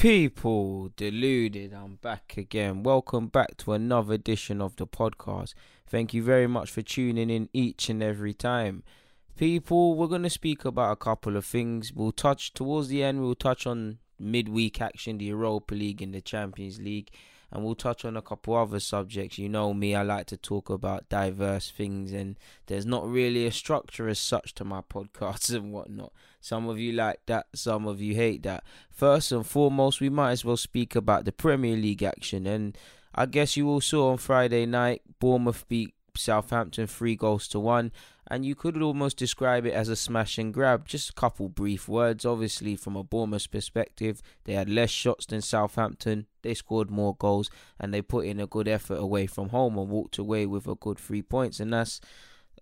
People deluded, I'm back again. Welcome back to another edition of the podcast. Thank you very much for tuning in each and every time. People, we're going to speak about a couple of things. We'll touch towards the end, we'll touch on midweek action, the Europa League and the Champions League and we'll touch on a couple other subjects. You know me, I like to talk about diverse things, and there's not really a structure as such to my podcasts and whatnot. Some of you like that, some of you hate that. First and foremost, we might as well speak about the Premier League action, and I guess you all saw on Friday night Bournemouth beat Southampton three goals to one and you could almost describe it as a smash and grab. Just a couple brief words. Obviously, from a Bournemouth perspective, they had less shots than Southampton. They scored more goals and they put in a good effort away from home and walked away with a good three points. And that's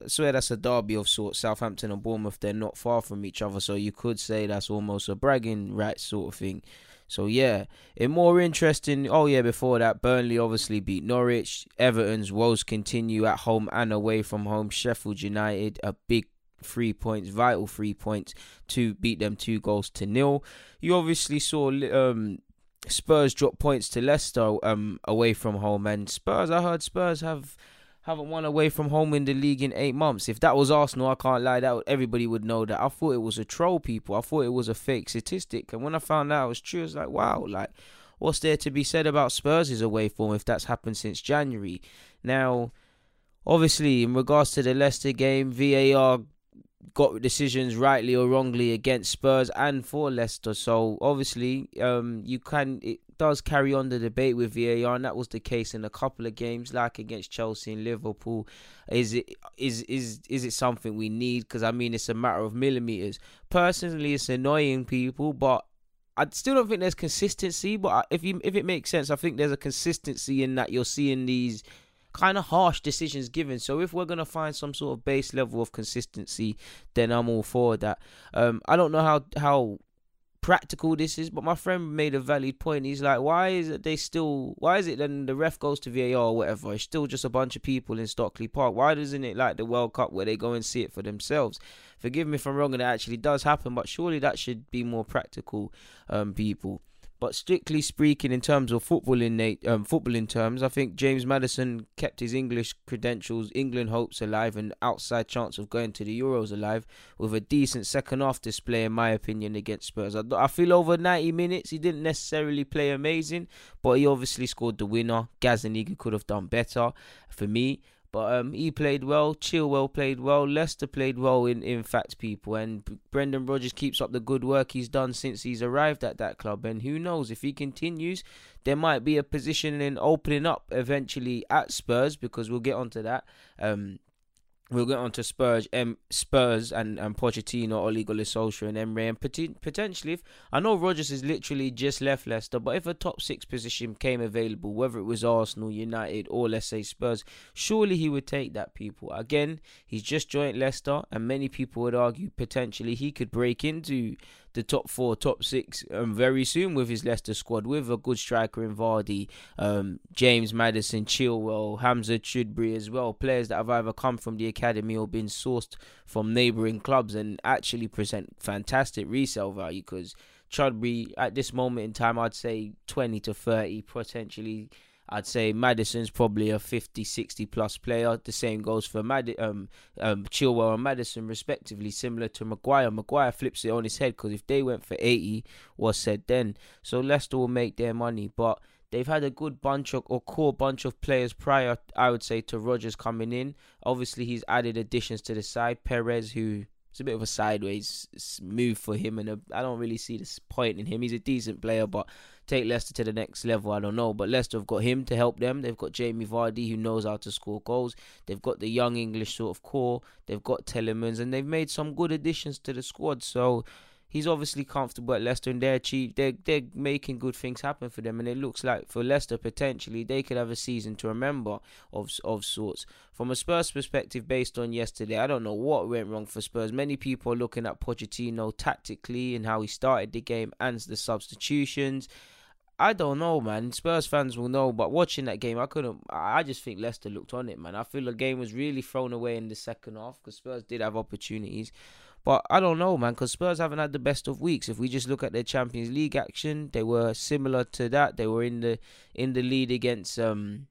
I swear that's a derby of sorts. Southampton and Bournemouth, they're not far from each other, so you could say that's almost a bragging right sort of thing. So yeah, in more interesting. Oh yeah, before that, Burnley obviously beat Norwich. Everton's woes continue at home and away from home. Sheffield United a big three points, vital three points to beat them two goals to nil. You obviously saw um, Spurs drop points to Leicester um, away from home, and Spurs. I heard Spurs have haven't won away from home in the league in eight months. If that was Arsenal, I can't lie, that everybody would know that. I thought it was a troll, people. I thought it was a fake statistic, and when I found out it was true, I was like, wow, like what's there to be said about Spurs' away form if that's happened since January? Now, obviously, in regards to the Leicester game, VAR got decisions rightly or wrongly against Spurs and for Leicester. So obviously, um, you can it, does carry on the debate with VAR, and that was the case in a couple of games, like against Chelsea and Liverpool. Is it is is is it something we need? Because I mean, it's a matter of millimeters. Personally, it's annoying people, but I still don't think there's consistency. But if you if it makes sense, I think there's a consistency in that you're seeing these kind of harsh decisions given. So if we're gonna find some sort of base level of consistency, then I'm all for that. Um, I don't know how how practical this is, but my friend made a valid point. He's like, why is it they still? Why is it then the ref goes to VAR or whatever? It's still just a bunch of people in Stockley Park. Why doesn't it like the World Cup where they go and see it for themselves? Forgive me if I'm wrong, and it actually does happen, but surely that should be more practical, um, people. But strictly speaking, in terms of footballing, um, footballing terms, I think James Maddison kept his English credentials, England hopes alive, and outside chance of going to the Euros alive with a decent second half display, in my opinion, against Spurs. I, I feel over 90 minutes he didn't necessarily play amazing, but he obviously scored the winner. Gazzaniga could have done better for me. But um, he played well. Chilwell played well. Leicester played well. In in fact, people and Brendan Rodgers keeps up the good work he's done since he's arrived at that club. And who knows if he continues, there might be a position in opening up eventually at Spurs because we'll get onto that. Um, We'll get on to Spurs, um, Spurs and, and Pochettino, Ole Gunnar Solskjaer and Emery. And potentially, if I know Rodgers has literally just left Leicester, but if a top six position came available, whether it was Arsenal, United, or let's say Spurs, surely he would take that, people. Again, he's just joined Leicester, and many people would argue potentially he could break into the top four, top six um, very soon with his Leicester squad, with a good striker in Vardy, um, James Maddison, Chilwell, Hamza Choudhury as well. Players that have either come from the academy or been sourced from neighbouring clubs and actually present fantastic resale value because Choudhury at this moment in time, I'd say 20 to 30 potentially I'd say Maddison's probably a 50, 60 plus player. The same goes for Mad- um, um, Chilwell and Maddison, respectively, similar to Maguire. Maguire flips it on his head because if they went for 80, was said then. So Leicester will make their money. But they've had a good bunch of, or core bunch of players prior, I would say, to Rodgers coming in. Obviously, he's added additions to the side. Perez, who it's a bit of a sideways move for him, and I don't really see the point in him. He's a decent player, but take Leicester to the next level, I don't know. But Leicester have got him to help them. They've got Jamie Vardy, who knows how to score goals. They've got the young English sort of core. They've got Tielemans, and they've made some good additions to the squad. So he's obviously comfortable at Leicester, and they're cheap. They're they're making good things happen for them, and it looks like for Leicester potentially they could have a season to remember of of sorts. From a Spurs perspective, based on yesterday, I don't know what went wrong for Spurs. Many people are looking at Pochettino tactically and how he started the game and the substitutions. I don't know, man. Spurs fans will know, but watching that game, I couldn't. I just think Leicester looked on it, man. I feel the game was really thrown away in the second half because Spurs did have opportunities. But I don't know, man, because Spurs haven't had the best of weeks. If we just look at their Champions League action, they were similar to that. They were in the in the lead against um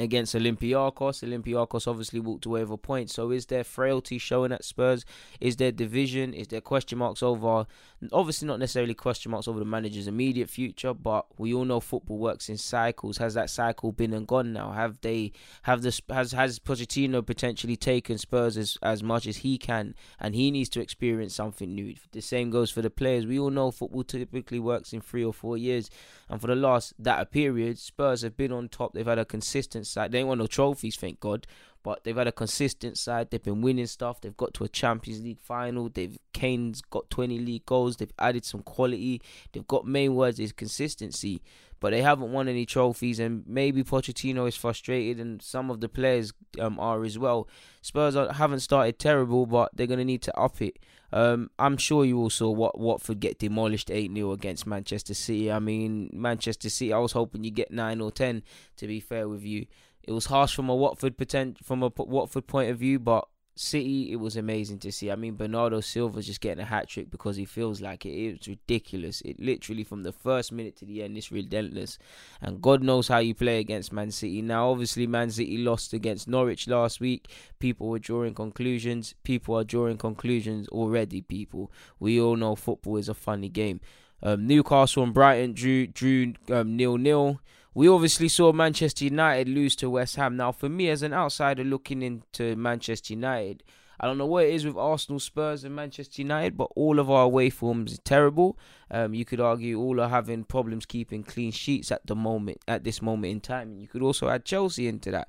against Olympiacos. Olympiacos obviously walked away with a point. So is there frailty showing at Spurs? Is there division? Is there question marks over? Obviously, not necessarily question marks over the manager's immediate future, but we all know football works in cycles. Has that cycle been and gone now? Have they have this has has Pochettino potentially taken Spurs as as much as he can, and he needs to experience something new? The same goes for the players. We all know football typically works in three or four years, and for the last that period, Spurs have been on top. They've had a consistent side. They ain't won no trophies, thank God. But they've had a consistent side. They've been winning stuff. They've got to a Champions League final. They've Kane's got 20 league goals. They've added some quality. They've got main words is consistency. But they haven't won any trophies, and maybe Pochettino is frustrated, and some of the players um, are as well. Spurs are, haven't started terrible, but they're gonna need to up it. Um, I'm sure you all saw what Watford get demolished 8 0 against Manchester City. I mean, Manchester City, I was hoping you get 9 or 10, to be fair with you. It was harsh from a Watford potent, from a Watford point of view, but City, it was amazing to see. I mean, Bernardo Silva's just getting a hat trick because he feels like it. It's ridiculous. It literally from the first minute to the end, it's relentless. And God knows how you play against Man City. Now, obviously, Man City lost against Norwich last week. People were drawing conclusions. People are drawing conclusions already. People, we all know football is a funny game. Um, Newcastle and Brighton drew drew um, nil nil. We obviously saw Manchester United lose to West Ham. Now, for me as an outsider looking into Manchester United, I don't know what it is with Arsenal, Spurs, and Manchester United, but all of our away forms are terrible. Um, you could argue all are having problems keeping clean sheets at the moment, at this moment in time. You could also add Chelsea into that.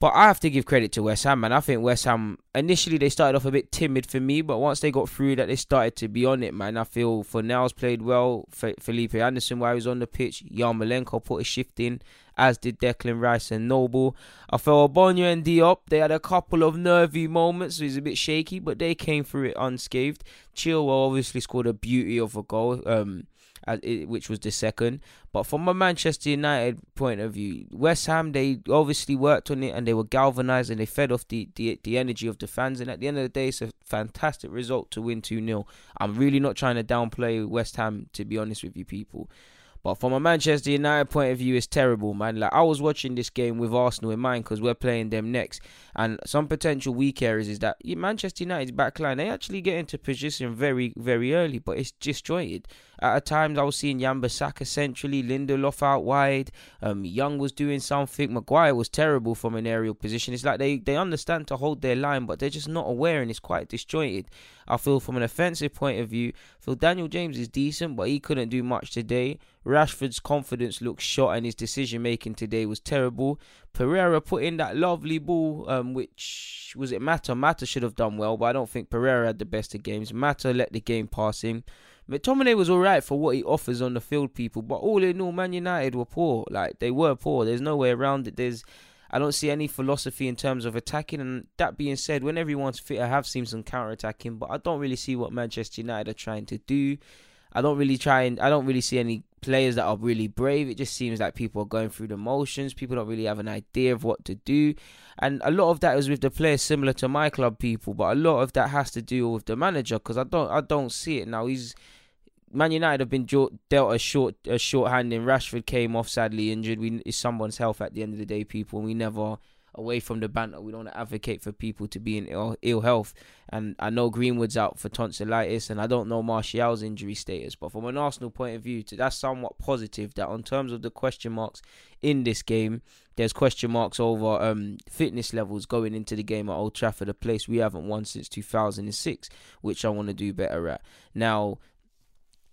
But I have to give credit to West Ham, man. I think West Ham initially they started off a bit timid for me, but once they got through that, they started to be on it, man. I feel for Fornals played well. Felipe Anderson, while he was on the pitch, Yarmolenko put a shift in, as did Declan Rice and Noble. I felt Ogbonna and Diop, they had a couple of nervy moments, so he's a bit shaky, but they came through it unscathed. Chilwell obviously scored a beauty of a goal. Um, which was the second. But from a Manchester United point of view, West Ham they obviously worked on it and they were galvanised and they fed off the, the the energy of the fans. And at the end of the day, it's a fantastic result to win two 0 I'm really not trying to downplay West Ham, to be honest with you, people. But from a Manchester United point of view, it's terrible, man. Like I was watching this game with Arsenal in mind because we're playing them next, and some potential weak areas is that Manchester United's backline they actually get into position very, very early, but it's disjointed. At times, I was seeing Wan-Bissaka centrally, Lindelof out wide. Um, Young was doing something. Maguire was terrible from an aerial position. It's like they, they understand to hold their line, but they're just not aware, and it's quite disjointed. I feel from an offensive point of view, I feel Daniel James is decent, but he couldn't do much today. Rashford's confidence looked shot, and his decision making today was terrible. Pereira put in that lovely ball, um, which was it Mata? Mata should have done well, but I don't think Pereira had the best of games. Mata let the game pass him. McTominay was alright for what he offers on the field, people, but all in all, Man United were poor. Like they were poor. There's no way around it. There's I don't see any philosophy in terms of attacking. And that being said, when everyone's fit, I have seen some counter attacking, but I don't really see what Manchester United are trying to do. I don't really try and I don't really see any players that are really brave. It just seems like people are going through the motions. People don't really have an idea of what to do. And a lot of that is with the players similar to my club people, but a lot of that has to do with the manager because I don't I don't see it now. He's Man United have been dealt a short a short hand in. Rashford came off sadly injured. We it's someone's health at the end of the day, people. We never away from the banter. We don't advocate for people to be in Ill, Ill health. And I know Greenwood's out for tonsillitis, and I don't know Martial's injury status. But from an Arsenal point of view, that's somewhat positive. That on terms of the question marks in this game, there's question marks over um, fitness levels going into the game at Old Trafford, a place we haven't won since 2006, which I want to do better at. Now,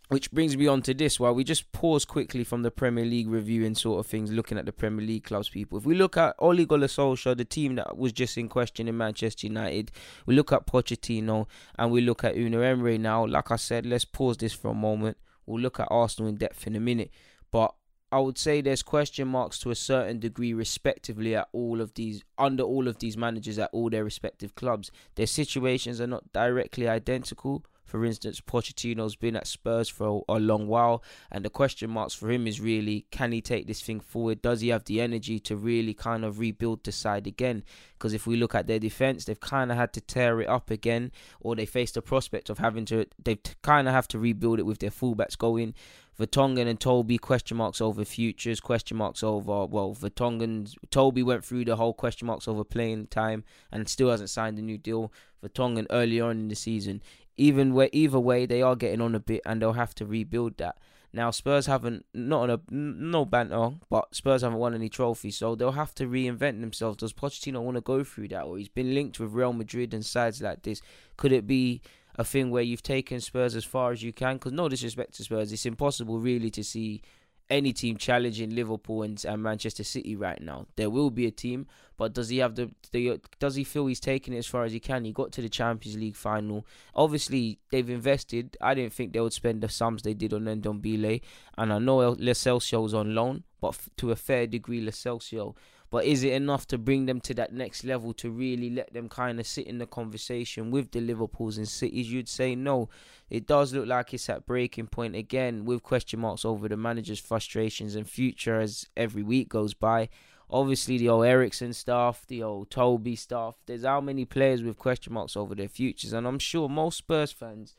which brings me on to this while we just pause quickly from the Premier League review and sort of things, looking at the Premier League clubs, people. If we look at Ole Gunnar Solskjaer, the team that was just in question in Manchester United, we look at Pochettino and we look at Unai Emery now. Like I said, let's pause this for a moment. We'll look at Arsenal in depth in a minute. But I would say there's question marks to a certain degree, respectively, at all of these, under all of these managers at all their respective clubs. Their situations are not directly identical, For instance, Pochettino's been at Spurs for a, a long while, and the question marks for him is really can he take this thing forward? Does he have the energy to really kind of rebuild the side again? Because if we look at their defense, they've kind of had to tear it up again, or they face the prospect of having to. They kind of have to rebuild it with their fullbacks going. Vertonghen and Toby question marks over futures, question marks over well Vertonghen's Toby went through the whole question marks over playing time and still hasn't signed a new deal. Vertonghen early on in the season. Even where either way they are getting on a bit and they'll have to rebuild that. Now Spurs haven't not on a no banter, but Spurs haven't won any trophies, so they'll have to reinvent themselves. Does Pochettino want to go through that, or he's been linked with Real Madrid and sides like this? Could it be a thing where you've taken Spurs as far as you can. Because no disrespect to Spurs, it's impossible really to see any team challenging Liverpool and, and, Manchester City right now. There will be a team, but does he have the, the does he feel he's taken it as far as he can? He got to the Champions League final. Obviously, they've invested. I didn't think they would spend the sums they did on Ndombele, and I know Lo Celso's on loan, but to a fair degree, Celso but is it enough to bring them to that next level to really let them kind of sit in the conversation with the Liverpools and Cities? You'd say no. It does look like it's at breaking point again with question marks over the manager's frustrations and future as every week goes by. Obviously, the old Eriksen stuff, the old Toby stuff. There's how many players with question marks over their futures, and I'm sure most Spurs fans,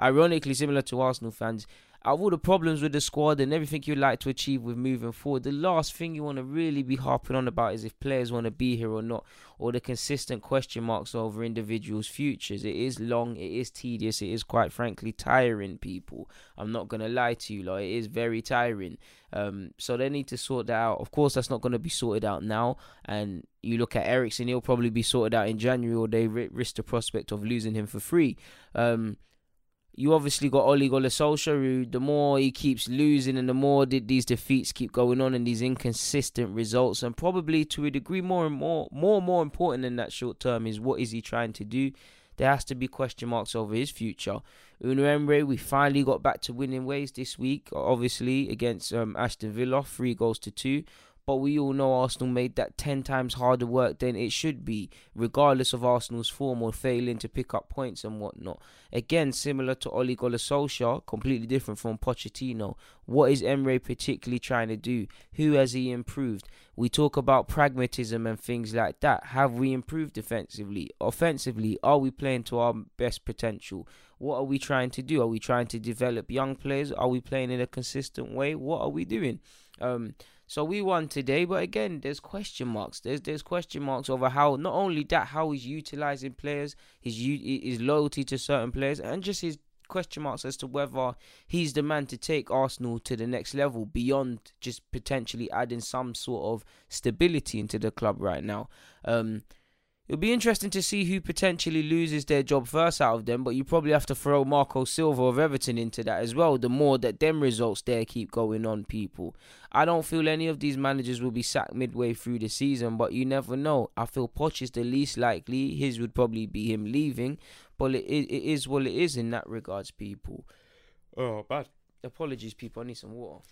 ironically similar to Arsenal fans, out of all the problems with the squad and everything you'd like to achieve with moving forward, the last thing you want to really be harping on about is if players want to be here or not, or the consistent question marks over individuals' futures. It is long, it is tedious, it is quite frankly tiring, people. I'm not going to lie to you, like, it is very tiring. Um, so they need to sort that out. Of course, that's not going to be sorted out now. And you look at Eriksen, he'll probably be sorted out in January, or they risk the prospect of losing him for free. Um, you obviously got Ole Gunnar Solskjaer, who the more he keeps losing and the more did these defeats keep going on and these inconsistent results, and probably to a degree more and more, more and more important than that short term is what is he trying to do. There has to be question marks over his future. Unai Emery, we finally got back to winning ways this week, obviously against um, Aston Villa, three goals to two. But we all know Arsenal made that 10 times harder work than it should be, regardless of Arsenal's form or failing to pick up points and whatnot. Again, similar to Ole Gunnar completely different from Pochettino. What is Emery particularly trying to do? Who has he improved? We talk about pragmatism and things like that. Have we improved defensively? Offensively, are we playing to our best potential? What are we trying to do? Are we trying to develop young players? Are we playing in a consistent way? What are we doing? Um, so we won today, but again, there's question marks. There's there's question marks over how not only that how he's utilizing players, his his loyalty to certain players, and just his question marks as to whether he's the man to take Arsenal to the next level beyond just potentially adding some sort of stability into the club right now. Um, It'll be interesting to see who potentially loses their job first out of them, but you probably have to throw Marco Silva of Everton into that as well. The more that them results there keep going on, people. I don't feel any of these managers will be sacked midway through the season, but you never know. I feel Poch is the least likely. His would probably be him leaving, but it, it, it is what it is in that regards, people. Oh, bad. Apologies, people. I need some water.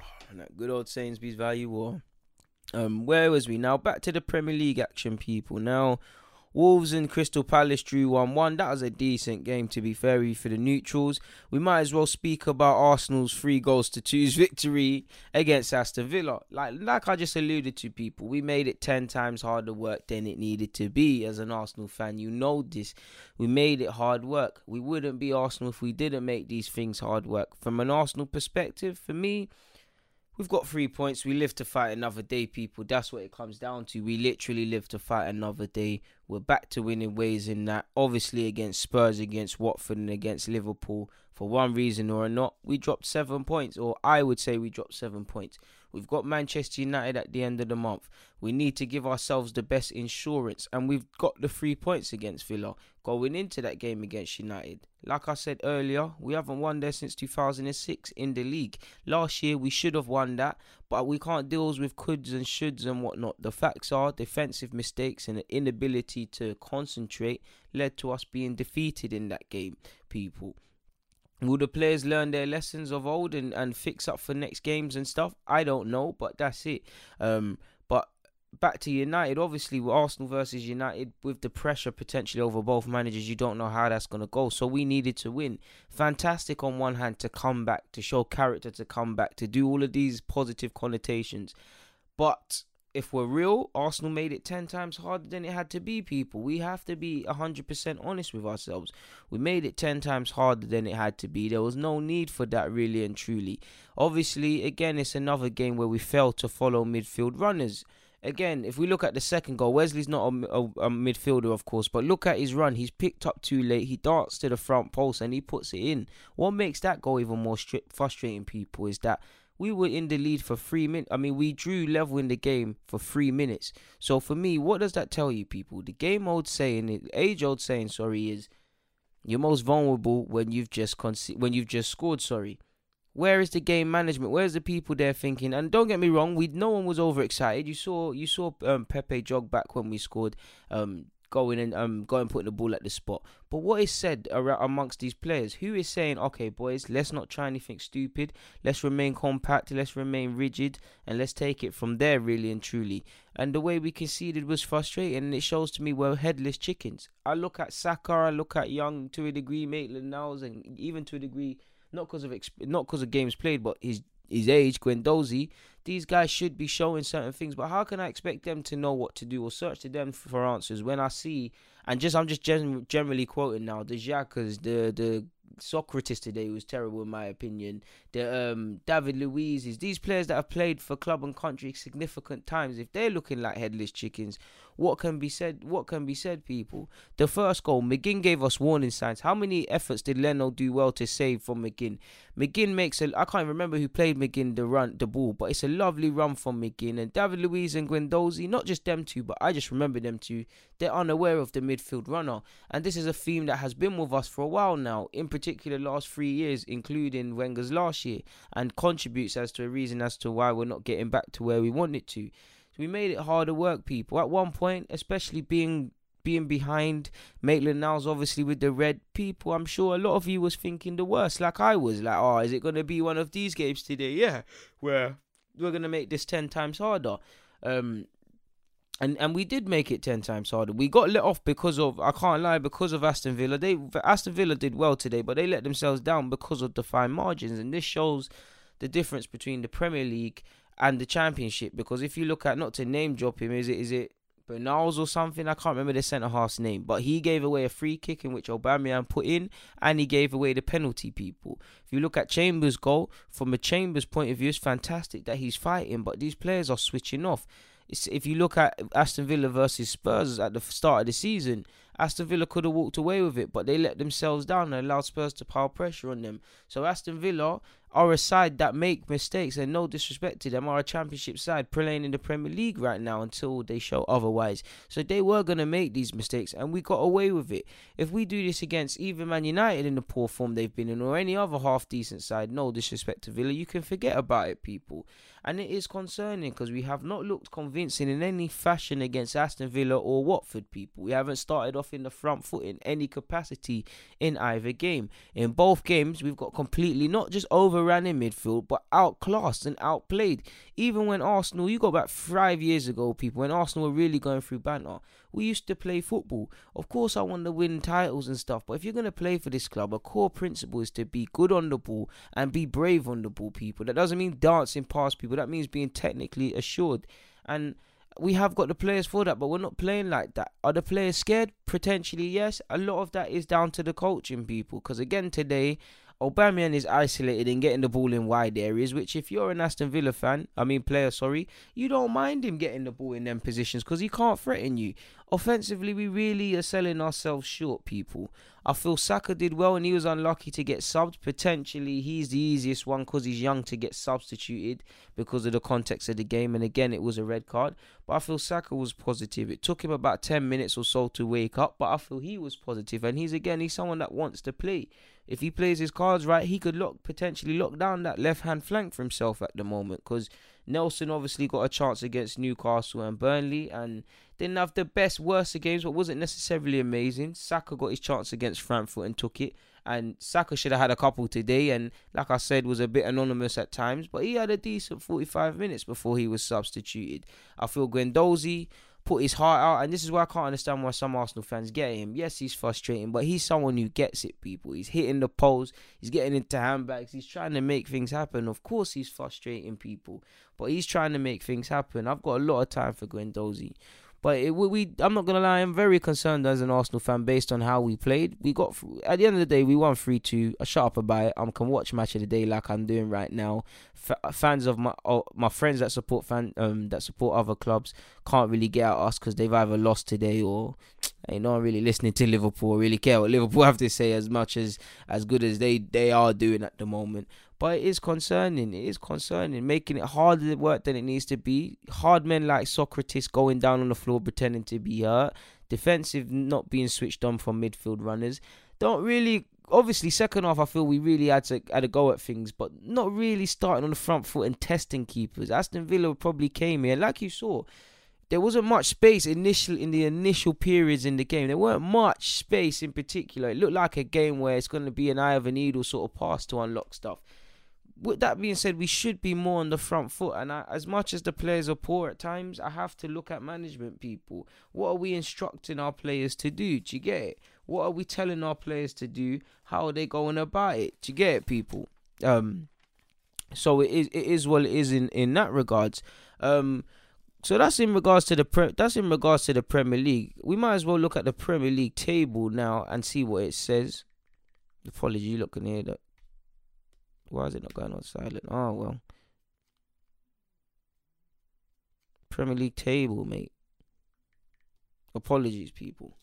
Oh, and that good old Sainsbury's value war. Um, where was we now? Back to the Premier League action, people. Now, Wolves and Crystal Palace drew 1 1. That was a decent game, to be fair, for the neutrals. We might as well speak about Arsenal's three goals to two's victory against Aston Villa. Like, like I just alluded to, people, we made it 10 times harder work than it needed to be as an Arsenal fan. You know this. We made it hard work. We wouldn't be Arsenal if we didn't make these things hard work. From an Arsenal perspective, for me, We've got three points. We live to fight another day, people. That's what it comes down to. We literally live to fight another day. We're back to winning ways in that. Obviously, against Spurs, against Watford, and against Liverpool. For one reason or not, we dropped seven points, or I would say we dropped seven points. We've got Manchester United at the end of the month. We need to give ourselves the best insurance, and we've got the three points against Villa going into that game against United. Like I said earlier, we haven't won there since 2006 in the league. Last year we should have won that, but we can't deal with coulds and shoulds and whatnot. The facts are defensive mistakes and the inability to concentrate led to us being defeated in that game, people. Will the players learn their lessons of old and, and fix up for next games and stuff? I don't know, but that's it. Um, but back to United, obviously with Arsenal versus United, with the pressure potentially over both managers, you don't know how that's gonna go. So we needed to win. Fantastic on one hand to come back, to show character, to come back, to do all of these positive connotations. But if we're real, Arsenal made it 10 times harder than it had to be, people. We have to be 100% honest with ourselves. We made it 10 times harder than it had to be. There was no need for that, really and truly. Obviously, again, it's another game where we failed to follow midfield runners. Again, if we look at the second goal, Wesley's not a, a, a midfielder, of course, but look at his run. He's picked up too late. He darts to the front post and he puts it in. What makes that goal even more frustrating, people, is that we were in the lead for three minutes. I mean, we drew level in the game for three minutes. So for me, what does that tell you, people? The game old saying, age old saying, sorry, is you're most vulnerable when you've just when you've just scored. Sorry. Where is the game management? Where's the people there thinking? And don't get me wrong, we no one was overexcited. You saw you saw um, Pepe jog back when we scored. Um, going and um going putting the ball at the spot. But what is said around amongst these players? Who is saying, okay, boys, let's not try anything stupid. Let's remain compact. Let's remain rigid, and let's take it from there, really and truly. And the way we conceded was frustrating, and it shows to me we're headless chickens. I look at Saka, I look at Young to a degree, Maitland Niles, and even to a degree, not because of exp- not because of games played, but his his age, Guendouzi, these guys should be showing certain things. But how can I expect them to know what to do or search to them for answers when I see and just I'm just gen- generally quoting now the Xhakas, the the Sokratis today was terrible in my opinion. The um, David Luiz is these players that have played for club and country significant times. If they're looking like headless chickens, what can be said? What can be said, people? The first goal, McGinn gave us warning signs. How many efforts did Leno do well to save from McGinn? McGinn makes a. I can't remember who played McGinn the run, the ball, but it's a lovely run from McGinn and David Luiz and Guendouzi. Not just them two, but I just remember them two. They're unaware of the midfield runner, and this is a theme that has been with us for a while now. In particular, last three years, including Wenger's last year, and contributes as to a reason as to why we're not getting back to where we want it to. So we made it harder work, people. At one point, especially being being behind Maitland Niles, obviously with the red people, I'm sure a lot of you was thinking the worst, like I was. Like, oh, is it gonna be one of these games today? Yeah, where we're gonna make this ten times harder. Um, and and we did make it ten times harder. We got let off because of I can't lie because of Aston Villa. They Aston Villa did well today, but they let themselves down because of the fine margins, and this shows the difference between the Premier League and the Championship. Because if you look at not to name drop him, is it is it Bernals or something? I can't remember the centre half's name, but he gave away a free kick in which Aubameyang put in, and he gave away the penalty. People, if you look at Chambers' goal from a Chambers point of view, it's fantastic that he's fighting, but these players are switching off if you look at Aston Villa versus Spurs at the start of the season, Aston Villa could have walked away with it, but they let themselves down and allowed Spurs to pile pressure on them. So Aston Villa are a side that make mistakes, and no disrespect to them, are a championship side playing in the Premier League right now until they show otherwise. So they were going to make these mistakes, and we got away with it. If we do this against even Man United in the poor form they've been in, or any other half decent side, no disrespect to Villa, you can forget about it, people. And it is concerning because we have not looked convincing in any fashion against Aston Villa or Watford, people. We haven't started off in the front foot in any capacity in either game. In both games, we've got completely not just overran in midfield, but outclassed and outplayed. Even when Arsenal, you go back five years ago, people, when Arsenal were really going through banter, we used to play football. Of course, I want to win titles and stuff, but if you're going to play for this club, a core principle is to be good on the ball and be brave on the ball, people. That doesn't mean dancing past people, that means being technically assured. And we have got the players for that, but we're not playing like that. Are the players scared? Potentially, yes. A lot of that is down to the coaching people. Because again, today Aubameyang is isolated in getting the ball in wide areas, which if you're an Aston Villa fan, I mean player, sorry, you don't mind him getting the ball in them positions because he can't threaten you. Offensively, we really are selling ourselves short, people. I feel Saka did well and he was unlucky to get subbed. Potentially, he's the easiest one because he's young to get substituted because of the context of the game. And again, it was a red card. But I feel Saka was positive. It took him about 10 minutes or so to wake up, but I feel he was positive. And he's again, he's someone that wants to play if he plays his cards right, he could lock potentially lock down that left hand flank for himself at the moment because Nelson obviously got a chance against Newcastle and Burnley, and Didn't have the best, worst of games, but wasn't necessarily amazing. Saka got his chance against Frankfurt and took it. And Saka should have had a couple today, and like I said, was a bit anonymous at times, but he had a decent 45 minutes before he was substituted. I feel Guendouzi put his heart out, and this is why I can't understand why some Arsenal fans get him. Yes, he's frustrating, but he's someone who gets it, people. He's hitting the poles, he's getting into handbags, he's trying to make things happen. Of course, he's frustrating people, but he's trying to make things happen. I've got a lot of time for Guendouzi. But it, we, I'm not gonna lie, I'm very concerned as an Arsenal fan based on how we played. We got at the end of the day, we won three two. I shut up about it. I can watch match of the day like I'm doing right now. F- fans of my oh, my friends that support fan um that support other clubs can't really get at us because they've either lost today or ain't no one really listening to Liverpool really care what Liverpool have to say as much as as good as they they are doing at the moment. But it is concerning. It is concerning, making it harder work than it needs to be. Hard men like Sokratis going down on the floor pretending to be hurt. Defensive not being switched on from midfield runners. Don't really. Obviously, second half, I feel we really had to had a go at things, but not really starting on the front foot and testing keepers. Aston Villa probably came here, like you saw there wasn't much space initial in the initial periods in the game. There weren't much space in particular. It looked like a game where it's going to be an eye of a needle sort of pass to unlock stuff with that being said, we should be more on the front foot. And I, as much as the players are poor at times, I have to look at management people. What are we instructing our players to do? Do you get it? What are we telling our players to do? How are they going about it? Do you get it, people? Um, so it is. It is what it is in in that regards. Um, so that's in regards to the pre- that's in regards to the Premier League. We might as well look at the Premier League table now and see what it says. Apology, can hear that. Why is it not going on silent? Oh well. Premier League table, mate. Apologies, people.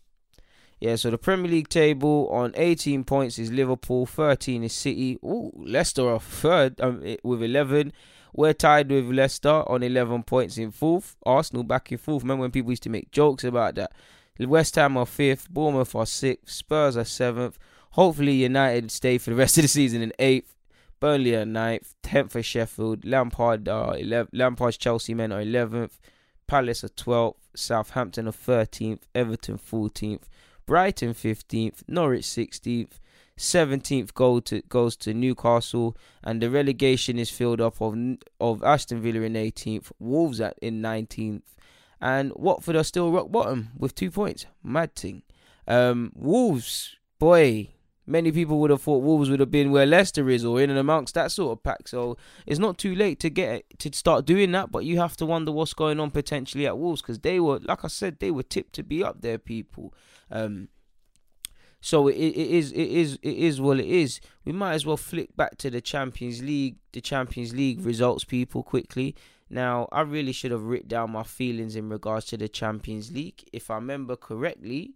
Yeah, so the Premier League table on 18 points is Liverpool, 13 is City. Ooh, Leicester are third um, with 11. We're tied with Leicester on 11 points in fourth. Arsenal back in fourth. Remember when people used to make jokes about that? West Ham are fifth. Bournemouth are sixth. Spurs are seventh. Hopefully, United stay for the rest of the season in eighth. Burnley are ninth, tenth for Sheffield. Lampard are 11th. Lampard's Chelsea men are eleventh. Palace are twelfth. Southampton are thirteenth. Everton fourteenth. Brighton fifteenth. Norwich sixteenth. Seventeenth goal to goes to Newcastle, and the relegation is filled up of of Aston Villa in eighteenth, Wolves at in nineteenth, and Watford are still rock bottom with two points. Mad thing. Um, Wolves, boy, many people would have thought Wolves would have been where Leicester is or in and amongst that sort of pack. So it's not too late to get to start doing that, but you have to wonder what's going on potentially at Wolves because they were, like I said, they were tipped to be up there, people. Um, so it, it is it is it is what it is. We might as well flick back to the Champions League, the Champions League results, people, quickly. Now, I really should have written down my feelings in regards to the Champions League. If I remember correctly,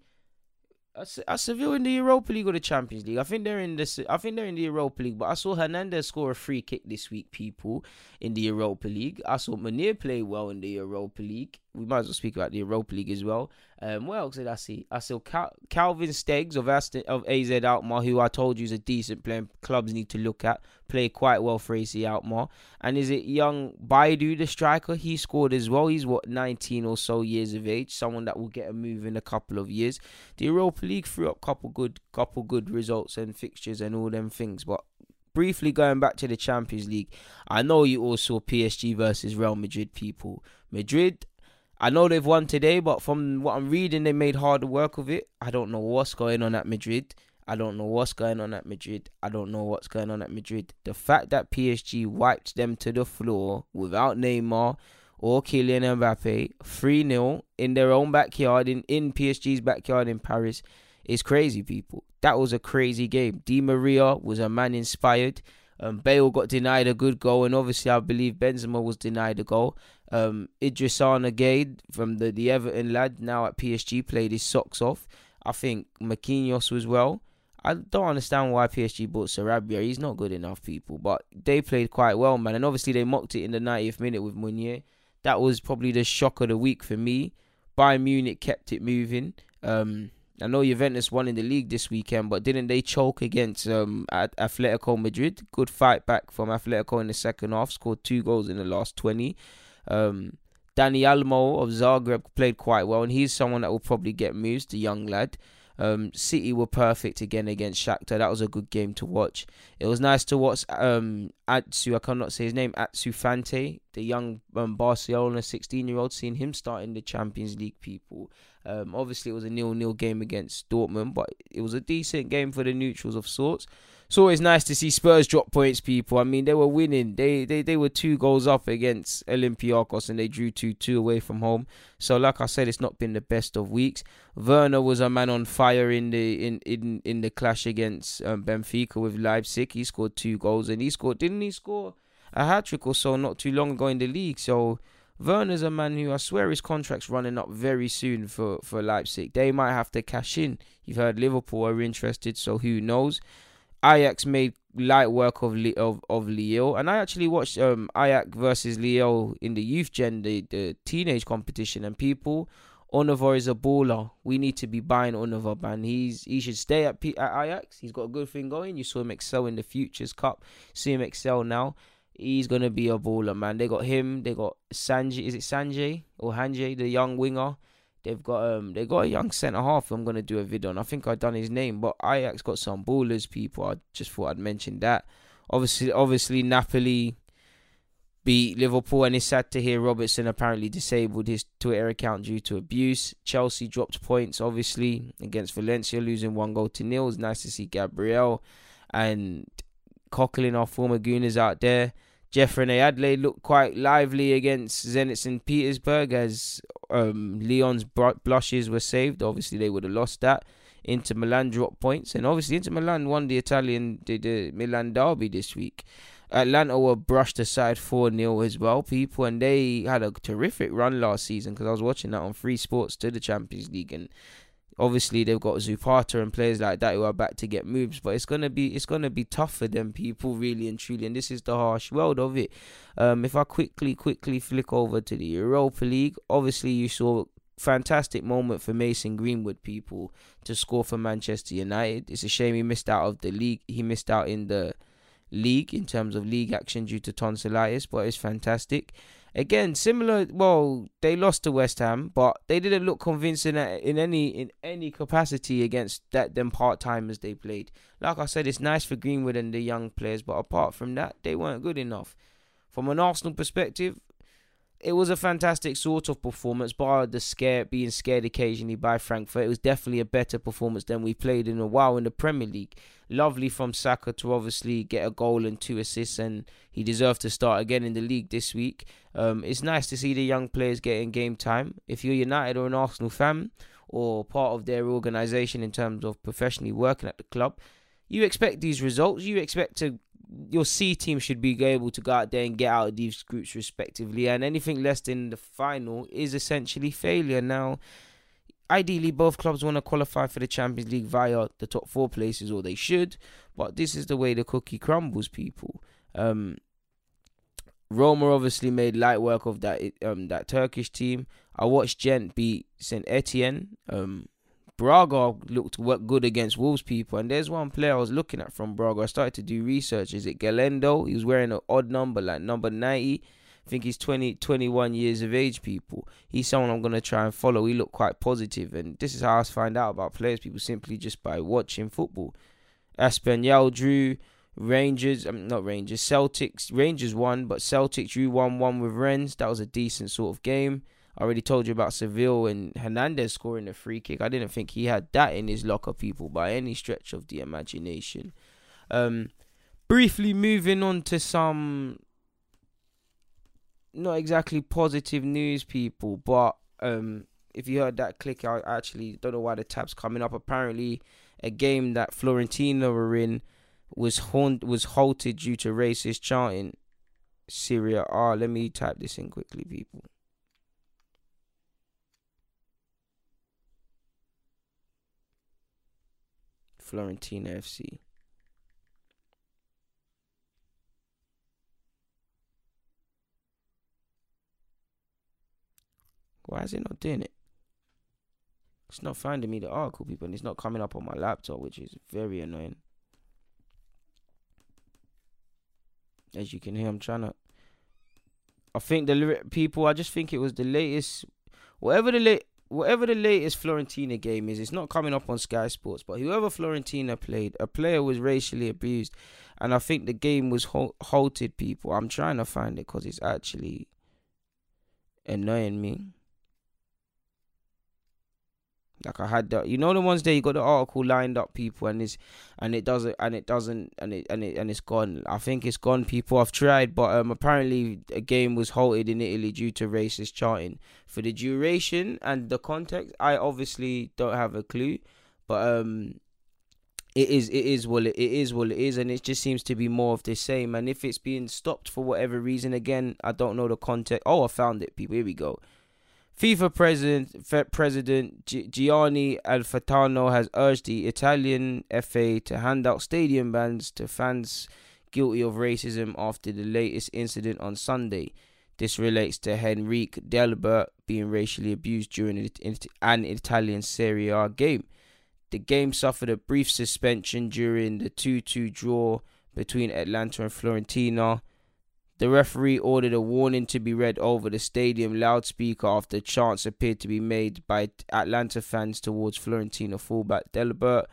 are Seville in the Europa League or the Champions League? I think they're in the I think they're in the Europa League. But I saw Hernandez score a free kick this week, people, in the Europa League. I saw Munir play well in the Europa League we might as well speak about the Europa League as well. Um, what else did I see? I saw Cal- Calvin Stengs of Aston, of AZ Alkmaar, who I told you is a decent player. Clubs need to look at. Play quite well for AZ Alkmaar. And is it young Boadu, the striker? He scored as well. He's what 19 or so years of age. Someone that will get a move in a couple of years. The Europa League threw up couple good, couple good results and fixtures and all them things, but briefly going back to the Champions League, I know you all saw PSG versus Real Madrid people. Madrid I know they've won today, but from what I'm reading, they made hard work of it. I don't know what's going on at Madrid. I don't know what's going on at Madrid. I don't know what's going on at Madrid. The fact that PSG wiped them to the floor without Neymar or Kylian Mbappe 3 0 in their own backyard, in, in PSG's backyard in Paris, is crazy, people. That was a crazy game. Di Maria was a man inspired. Um, Bale got denied a good goal, and obviously I believe Benzema was denied a goal. Um, Idrissa Gueye from the, the Everton lad, now at PSG, played his socks off. I think Marquinhos was well. I don't understand why PSG bought Sarabia. He's not good enough, people. But they played quite well, man. And obviously they mocked it in the 90th minute with Meunier. That was probably the shock of the week for me. Bayern Munich kept it moving. Um, I know Juventus won in the league this weekend, but didn't they choke against um, Atletico Madrid? Good fight back from Atletico in the second half. Scored two goals in the last 20. Um, Dani Olmo of Zagreb played quite well, and he's someone that will probably get moves. The young lad. Um, City were perfect again against Shakhtar. That was a good game to watch. It was nice to watch um, Atsu, I cannot say his name, Atsu Fante, the young um, Barcelona 16 year old, seeing him start in the Champions League people. Um, obviously, it was a nil nil game against Dortmund, but it was a decent game for the neutrals of sorts it's always nice to see Spurs drop points, people. I mean, they were winning. They they, they were two goals up against Olympiacos and they drew 2 2 away from home. So, like I said, it's not been the best of weeks. Werner was a man on fire in the in, in, in the clash against um, Benfica with Leipzig. He scored two goals and he scored, didn't he score a hat trick or so not too long ago in the league? So, Werner's a man who I swear his contract's running up very soon for, for Leipzig. They might have to cash in. You've heard Liverpool are interested, so who knows? Ajax made light work of of of Lille, and I actually watched um Ajax versus Lille in the youth gen, the, the teenage competition, and people. Ünüvar is a baller. We need to be buying Ünüvar, man. He's he should stay at, P- at Ajax. He's got a good thing going. You saw him excel in the Futures Cup. See him excel now. He's gonna be a baller, man. They got him. They got Sanjay. Is it Sanjay or Hanjay, the young winger? They've got um they got a young centre half. I'm gonna do a video on. I think I've done his name, but Ajax got some ballers. People, I just thought I'd mention that. Obviously, obviously Napoli beat Liverpool, and it's sad to hear Robertson apparently disabled his Twitter account due to abuse. Chelsea dropped points, obviously, against Valencia, losing one goal to nil. It's nice to see Gabriel and Coquelin, our former Gooners, out there. Jeff Reine-Adélaïde looked quite lively against Zenit St. Petersburg as um, Lyon's blushes were saved. Obviously, they would have lost that. Inter Milan dropped points, and obviously Inter Milan won the Italian the, the Milan derby this week. Atalanta were brushed aside 4 0 as well, people, and they had a terrific run last season because I was watching that on Free Sports to the Champions League, and obviously they've got Zapata and players like that who are back to get moves, but it's gonna be it's gonna be tough for them people really and truly, and this is the harsh world of it. Um, if I quickly quickly flick over to the Europa League, obviously you saw fantastic moment for Mason Greenwood people to score for Manchester United. It's a shame he missed out of the league. He missed out in the league in terms of league action due to tonsillitis, but it's fantastic. Again, similar. Well, they lost to West Ham, but they didn't look convincing in any in any capacity against that them part timers they played. Like I said, it's nice for Greenwood and the young players, but apart from that, they weren't good enough. From an Arsenal perspective, it was a fantastic sort of performance, bar the scare being scared occasionally by Frankfurt. It was definitely a better performance than we played in a while in the Premier League. Lovely from Saka to obviously get a goal and two assists, and he deserved to start again in the league this week. Um, it's nice to see the young players getting game time. If you're United or an Arsenal fan or part of their organisation in terms of professionally working at the club, you expect these results. You expect to your C team should be able to go out there and get out of these groups respectively, and anything less than the final is essentially failure. Now, ideally, both clubs want to qualify for the Champions League via the top four places, or they should, but this is the way the cookie crumbles, people. Um, Roma obviously made light work of that um that Turkish team. I watched Gent beat Saint Etienne. Um, Braga looked good against Wolves people, and there's one player I was looking at from Braga. I started to do research. Is it Galendo? He was wearing an odd number, like number 90. I think he's 20, 21 years of age, people. He's someone I'm going to try and follow. He looked quite positive, and this is how I find out about players, people, simply just by watching football. Espanyol drew, Rangers, I mean, not Rangers, Celtics. Rangers won, but Celtics drew 1 1 with Rennes. That was a decent sort of game. I already told you about Seville and Hernandez scoring a free kick. I didn't think he had that in his locker, people, by any stretch of the imagination. Um, briefly moving on to some not exactly positive news, people, but um, if you heard that click, I actually don't know why the tab's coming up. Apparently, a game that Fiorentina were in was haunt, was halted due to racist chanting. Serie A. Let me type this in quickly, people. Fiorentina FC. Why is it not doing it? It's not finding me the article, people, and it's not coming up on my laptop, which is very annoying. As you can hear, I'm trying to. I think the people. I just think it was the latest, whatever the late, whatever the latest Fiorentina game is. It's not coming up on Sky Sports, but whoever Fiorentina played, a player was racially abused, and I think the game was halted. People, I'm trying to find it because it's actually annoying me. Like I had the, you know, the ones there you got the article lined up, people, and it's and it doesn't and it doesn't and it and it and it's gone. I think it's gone, people. I've tried, but um, apparently a game was halted in Italy due to racist chanting. For the duration and the context, I obviously don't have a clue, but um, it is it is what it, it is what it is, and it just seems to be more of the same. And if it's being stopped for whatever reason, again, I don't know the context. Oh, I found it, people. Here we go. FIFA president President Gianni Infantino has urged the Italian FA to hand out stadium bans to fans guilty of racism after the latest incident on Sunday. This relates to Henrique Dalbert being racially abused during an Italian Serie A game. The game suffered a brief suspension during the 2 2 draw between Atalanta and Fiorentina. The referee ordered a warning to be read over the stadium loudspeaker after chants appeared to be made by Atalanta fans towards Fiorentina fullback Dalbert.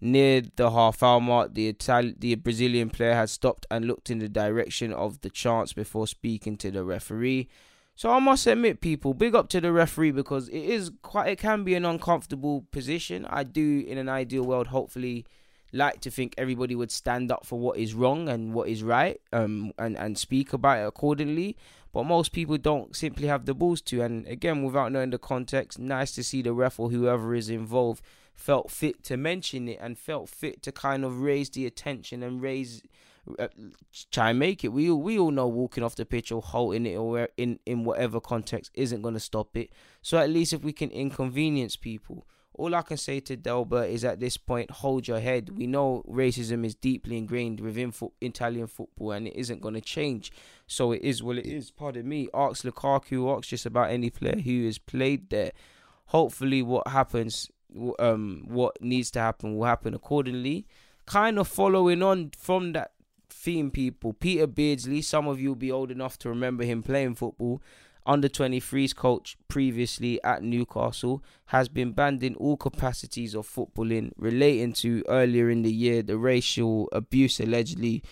Near the half hour mark, the, Itali- the Brazilian player had stopped and looked in the direction of the chants before speaking to the referee. So I must admit, people, big up to the referee because it is quite, it can be an uncomfortable position. I do, in an ideal world, hopefully like to think everybody would stand up for what is wrong and what is right um and and speak about it accordingly. But most people don't simply have the balls to. And again without knowing the context nice to see the ref or whoever is involved felt fit to mention it and felt fit to kind of raise the attention and raise uh, try and make it. We all, we all know walking off the pitch or holding it or in in whatever context isn't going to stop it. So at least if we can inconvenience people all I can say to Dalbert is at this point, hold your head. We know racism is deeply ingrained within fo- Italian football and it isn't going to change. So it is what it is. Pardon me. Ask Lukaku, ask just about any player who has played there. Hopefully, what happens, um, what needs to happen will happen accordingly. Kind of following on from that theme, people. Peter Beardsley, some of you will be old enough to remember him playing football under 23s coach previously at Newcastle, has been banned in all capacities of footballing relating to earlier in the year the racial abuse allegedly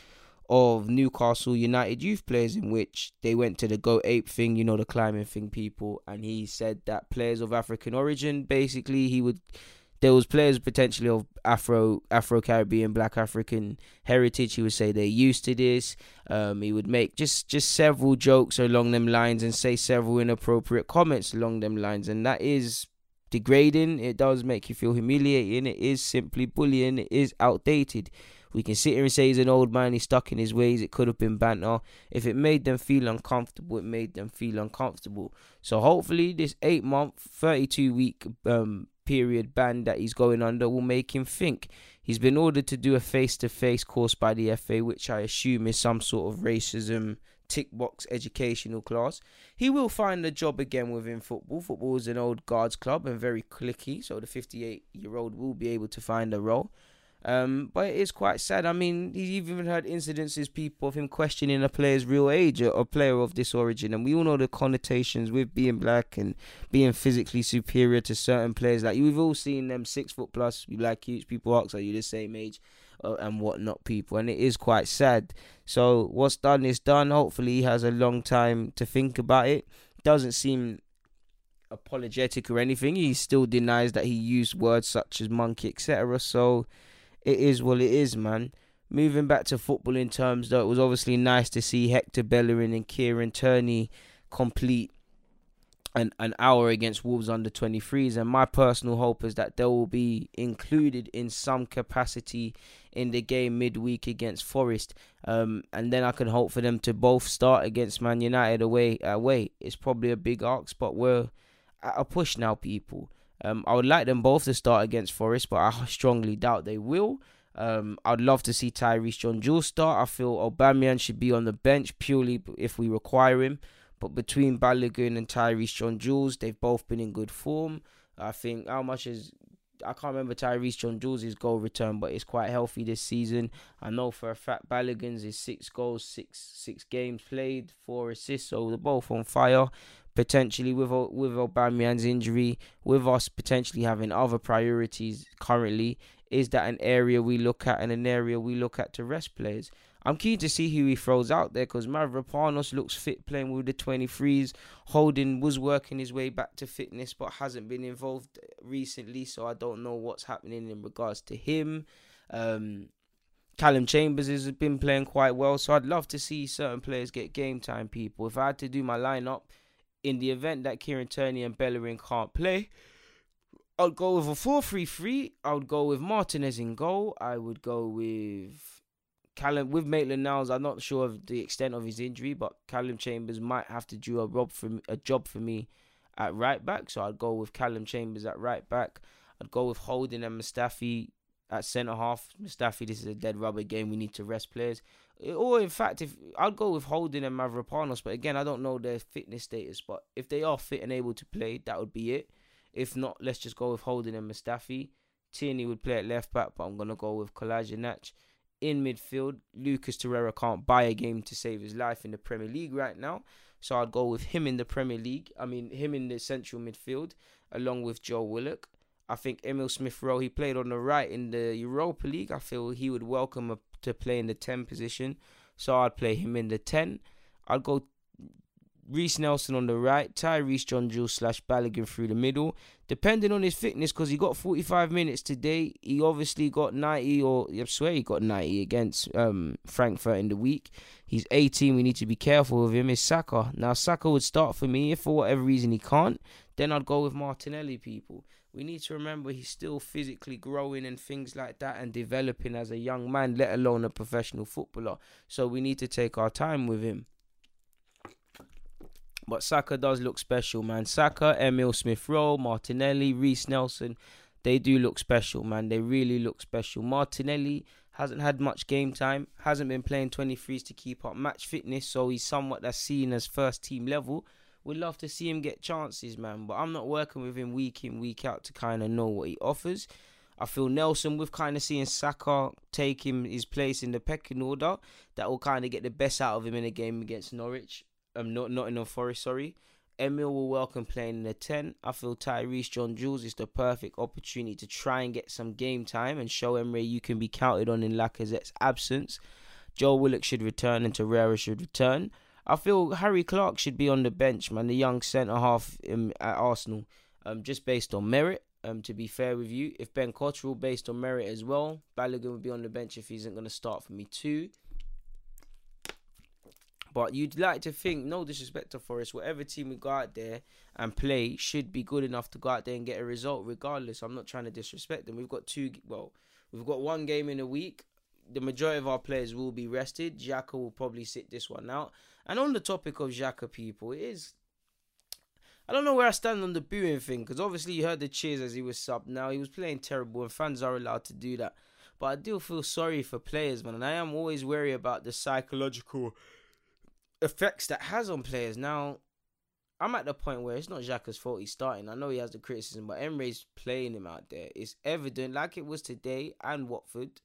of Newcastle United youth players, in which they went to the Go Ape thing, you know, the climbing thing, people, and he said that players of African origin basically he would there was players potentially of Afro Afro Caribbean Black African heritage. He would say they're used to this. Um, he would make just just several jokes along them lines and say several inappropriate comments along them lines, and that is degrading. It does make you feel humiliating. It is simply bullying. It is outdated. We can sit here and say he's an old man, he's stuck in his ways. It could have been banter. If it made them feel uncomfortable, it made them feel uncomfortable. So hopefully, this eight month, 32 week um, period ban that he's going under will make him think. He's been ordered to do a face to face course by the FA, which I assume is some sort of racism tick box educational class. He will find a job again within football. Football is an old guards club and very clicky, so the 58 year old will be able to find a role. Um, but it is quite sad. I mean, he's even heard incidences, people of him questioning a player's real age, a, a player of this origin, and we all know the connotations with being black and being physically superior to certain players. Like we've all seen them six foot plus, you like huge people ask, are you the same age, uh, and whatnot, people, and it is quite sad. So what's done is done. Hopefully, he has a long time to think about it. Doesn't seem apologetic or anything. He still denies that he used words such as monkey, etc. So it is what it is, man. Moving back to football in terms, though, it was obviously nice to see Hector Bellerin and Kieran Tierney complete an, an hour against Wolves under 23s. And my personal hope is that they will be included in some capacity in the game midweek against Forest. Um, and then I can hope for them to both start against Man United away. Away, it's probably a big ask, but we're at a push now, people. Um, I would like them both to start against Forest, but I strongly doubt they will. Um, I'd love to see Tyreece John-Jules start. I feel Aubameyang should be on the bench purely if we require him. But between Balogun and Tyreece John-Jules, they've both been in good form. I think how much is I can't remember Tyreece John-Jules' goal return, but it's quite healthy this season. I know for a fact Balogun's is six goals, six six games played, four assists, so they're both on fire. Potentially with with Aubameyang's injury, with us potentially having other priorities currently, is that an area we look at and an area we look at to rest players? I'm keen to see who he throws out there because Mavropanos looks fit playing with the 23s. Holding was working his way back to fitness but hasn't been involved recently, so I don't know what's happening in regards to him. Um, Callum Chambers has been playing quite well, so I'd love to see certain players get game time, people. If I had to do my lineup in the event that Kieran Tierney and Bellerin can't play, I'd go with a 4 3 3. I would go with Martinez in goal. I would go with Callum with Maitland Niles, I'm not sure of the extent of his injury, but Callum Chambers might have to do a job for a job for me at right back. So I'd go with Callum Chambers at right back. I'd go with Holding and Mustafi at centre half. Mustafi, this is a dead rubber game. We need to rest players. Or in fact, if I'd go with Holding and Mavropanos, but again, I don't know their fitness status. But if they are fit and able to play, that would be it. If not, let's just go with Holding and Mustafi. Tierney would play at left back, but I'm gonna go with Kolasinac in midfield. Lucas Torreira can't buy a game to save his life in the Premier League right now. So I'd go with him in the Premier League. I mean, him in the central midfield, along with Joe Willock. I think Emile Smith Rowe, he played on the right in the Europa League. I feel he would welcome a, to play in the 10 position. So I'd play him in the 10. I'd go Reiss Nelson on the right, Tyreece John-Jules slash Balogun through the middle. Depending on his fitness, because he got 45 minutes today, he obviously got 90, or I swear he got 90 against um, Frankfurt in the week. He's 18, we need to be careful with him. Is Saka. Now, Saka would start for me. If for whatever reason he can't, then I'd go with Martinelli, people. We need to remember he's still physically growing and things like that and developing as a young man, let alone a professional footballer. So we need to take our time with him. But Saka does look special, man. Saka, Emile Smith Rowe, Martinelli, Reiss Nelson, they do look special, man. They really look special. Martinelli hasn't had much game time, hasn't been playing 23s to keep up match fitness, so he's somewhat that's seen as first team level. We'd love to see him get chances, man, but I'm not working with him week in, week out to kind of know what he offers. I feel Nelson, with kind of seeing Saka take him his place in the pecking order, that will kind of get the best out of him in a game against Norwich um, not Nottingham Forest, sorry. Emile will welcome playing in the 10. I feel Tyreece John-Jules is the perfect opportunity to try and get some game time and show Emery you can be counted on in Lacazette's absence. Joe Willock should return and Torreira should return. I feel Harry Clarke should be on the bench, man, the young centre half at Arsenal, um, just based on merit. Um, to be fair with you, if Ben Cottrell based on merit as well, Balogun would be on the bench if he isn't going to start for me too. But you'd like to think, no disrespect to Forest, whatever team we go out there and play should be good enough to go out there and get a result, regardless. I'm not trying to disrespect them. We've got two, well, we've got one game in a week. The majority of our players will be rested. Xhaka will probably sit this one out. And on the topic of Xhaka, people, it is. I don't know where I stand on the booing thing because obviously you heard the cheers as he was subbed. Now he was playing terrible and fans are allowed to do that. But I do feel sorry for players, man. And I am always wary about the psychological effects that has on players. Now, I'm at the point where it's not Xhaka's fault he's starting. I know he has the criticism, but Emery's playing him out there. It's evident, like it was today and Watford.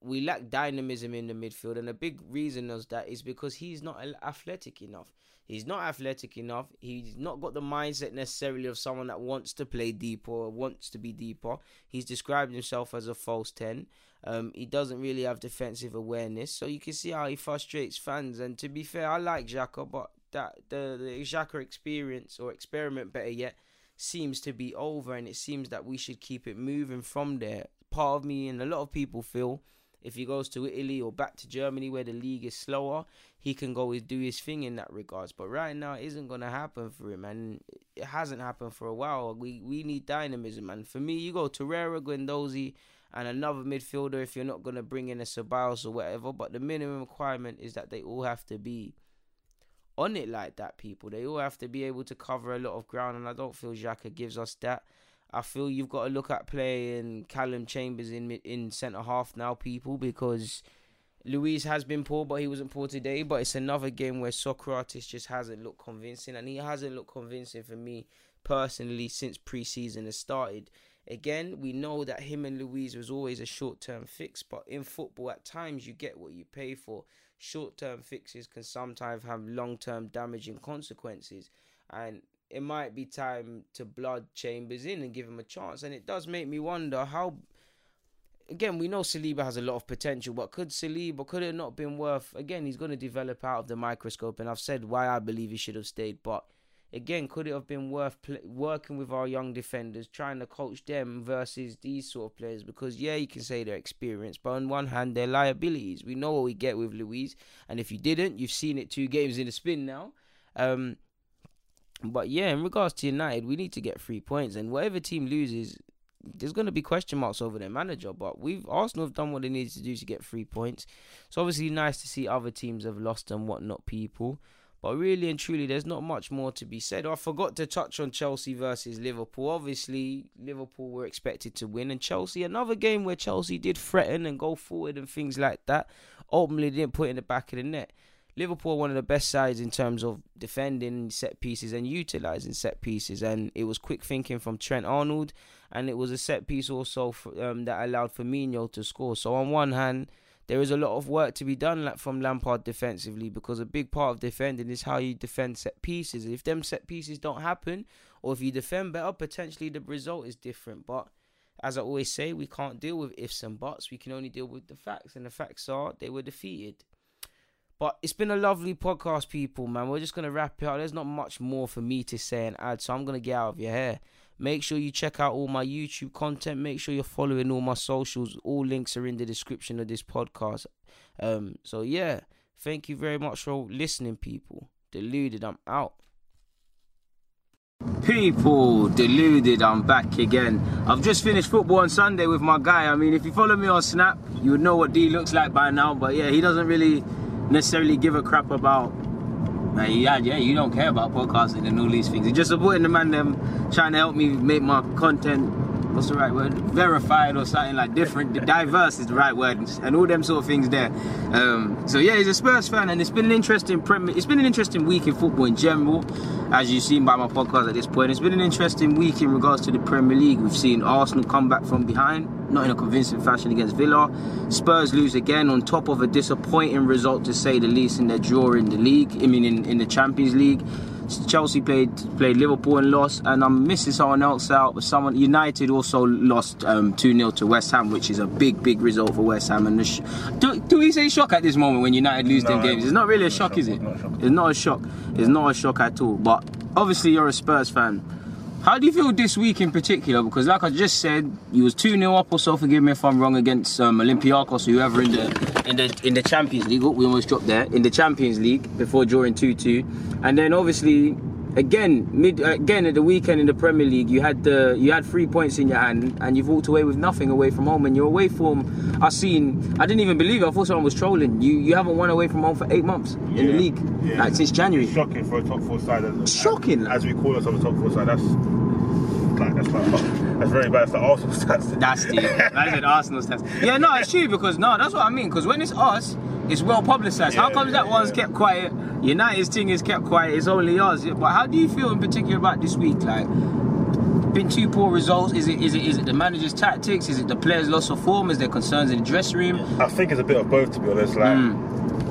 We lack dynamism in the midfield, and a big reason of that is because he's not athletic enough. He's not athletic enough. He's not got the mindset necessarily of someone that wants to play deeper or wants to be deeper. He's described himself as a false 10. Um, he doesn't really have defensive awareness. So you can see how he frustrates fans. And to be fair, I like Xhaka, but that the, the Xhaka experience or experiment, better yet, seems to be over. And it seems that we should keep it moving from there. Part of me and a lot of people feel if he goes to Italy or back to Germany where the league is slower, he can go and do his thing in that regards. But right now, it isn't gonna happen for him, and it hasn't happened for a while. We we need dynamism, and for me, you go Torreira, Guendouzi, and another midfielder if you're not gonna bring in a Ceballos or whatever. But the minimum requirement is that they all have to be on it like that. People, they all have to be able to cover a lot of ground, and I don't feel Xhaka gives us that. I feel you've got to look at playing Callum Chambers in in centre half now, people, because Luiz has been poor, but he wasn't poor today. But it's another game where Sokratis just hasn't looked convincing, and he hasn't looked convincing for me personally since preseason has started. Again, we know that him and Luiz was always a short term fix, but in football, at times you get what you pay for. Short term fixes can sometimes have long term damaging consequences, and it might be time to blood Chambers in and give him a chance. And it does make me wonder how. Again, we know Saliba has a lot of potential, but could Saliba could it not been worth? Again, he's going to develop out of the microscope, and I've said why I believe he should have stayed, but again, could it have been worth working with our young defenders, trying to coach them versus these sort of players? Because yeah, you can say they're experienced, but on one hand, they're liabilities. We know what we get with Luiz, and if you didn't, you've seen it two games in a spin now. Um, but yeah, in regards to United, we need to get three points, and whatever team loses, there's going to be question marks over their manager. But we've Arsenal have done what they needed to do to get three points. It's obviously nice to see other teams have lost and whatnot. People. But really and truly, there's not much more to be said. I forgot to touch on Chelsea versus Liverpool. Obviously, Liverpool were expected to win, and Chelsea, another game where Chelsea did threaten and go forward and things like that, ultimately didn't put in the back of the net. Liverpool one of the best sides in terms of defending set pieces and utilizing set pieces, and it was quick thinking from Trent Arnold, and it was a set piece also for, um, that allowed Firmino to score. So on one hand there is a lot of work to be done from Lampard defensively because a big part of defending is how you defend set pieces. If them set pieces don't happen, or if you defend better, potentially the result is different. But as I always say, we can't deal with ifs and buts. We can only deal with the facts, and the facts are they were defeated. But it's been a lovely podcast, people, man. We're just gonna wrap it up. There's not much more for me to say and add, so I'm gonna get out of your hair. Make sure you check out all my YouTube content. Make sure you're following all my socials. All links are in the description of this podcast. Um, so yeah, thank you very much for listening, people. Deluded, I'm out. People, deluded, I'm back again. I've just finished football on Sunday with my guy. I mean, if you follow me on Snap, you would know what D looks like by now. But yeah, he doesn't really necessarily give a crap about Man, yeah, yeah, you don't care about podcasting and all these things. You're just supporting the man them trying to help me make my content what's the right word? Verified or something like different. diverse is the right word, and all them sort of things there. Um, so yeah, he's a Spurs fan, and it's been an interesting Premier. It's been an interesting week in football in general, as you've seen by my podcast at this point. It's been an interesting week in regards to the Premier League. We've seen Arsenal come back from behind, not in a convincing fashion against Villa. Spurs lose again on top of a disappointing result, to say the least, in their draw in the league. I mean, in, in the Champions League. Chelsea played played Liverpool and lost, and I'm missing someone else out. But someone United also lost um, two um, 0 to West Ham, which is a big big result for West Ham. And sh- do, do we say shock at this moment when United lose no, their games? It's not really a shock, shock, is it? Not it's not a shock. It's not a shock at all. But obviously you're a Spurs fan. How do you feel this week in particular? Because like I just said, you was 2 0 up or so, forgive me if I'm wrong, against um, Olympiacos or whoever in the in the in the Champions League. Oh, we almost dropped there. In the Champions League before drawing 2 2. And then obviously again mid again at the weekend in the Premier League you had the you had three points in your hand and you've walked away with nothing away from home and your away form I seen I didn't even believe it. I thought someone was trolling. You you haven't won away from home for eight months yeah, in the league yeah. like since January. Shocking for a top four side as, shocking. As, as we call us on the top four side that's like that's like that's very bad. That's the Arsenal stats. That's the that's the Arsenal stats. Yeah, no, it's true because no, that's what I mean. Because when it's us, it's well publicised. Yeah, how comes yeah, that one's kept quiet? United's thing is kept quiet. It's only us. But how do you feel in particular about this week? Like, been two poor results. Is it is it is it the manager's tactics? Is it the players' loss of form? Is there concerns in the dressing room? I think it's a bit of both, to be honest. Like. Mm.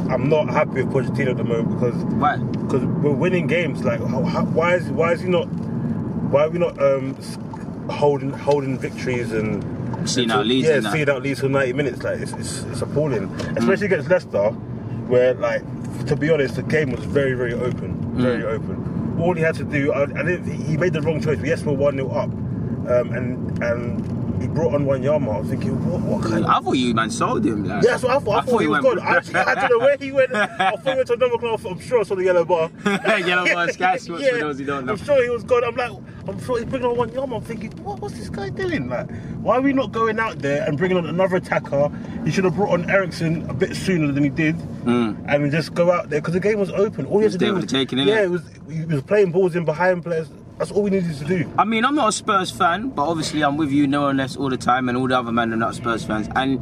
I'm not happy with Pochettino at the moment because why? Because we're winning games. Like, how, how, why is why is he not? Why are we not um, holding holding victories and seeing out leads? Yeah, seeing out leads for 90 minutes. Like, it's it's, it's appalling, mm. especially against Leicester, where like to be honest, the game was very, very open. Very mm. open. All he had to do, I, I he made the wrong choice. But yes, we're 1 0 up. Um, and and he brought on Wanyama. I was thinking, what, what kind I thought you man sold him. Like. Yeah, so I thought. I, I thought, he was gone. I, actually, I don't know where he went. I thought he went to another club. I'm sure it's on the yellow bar. yellow bar, Sky Sports yeah, for those who don't know. I'm sure he was gone. I'm like, I'm sure he's bringing on Wanyama. I'm thinking, what, what's this guy doing? Like, why are we not going out there and bringing on another attacker? He should have brought on Eriksen a bit sooner than he did, mm. and just go out there because the game was open. All he had to do was taking it. Yeah, it was. He was playing balls in behind players. That's all we needed to do. I mean, I'm not a Spurs fan, but obviously I'm with you, no one less all the time, and all the other men are not Spurs fans. And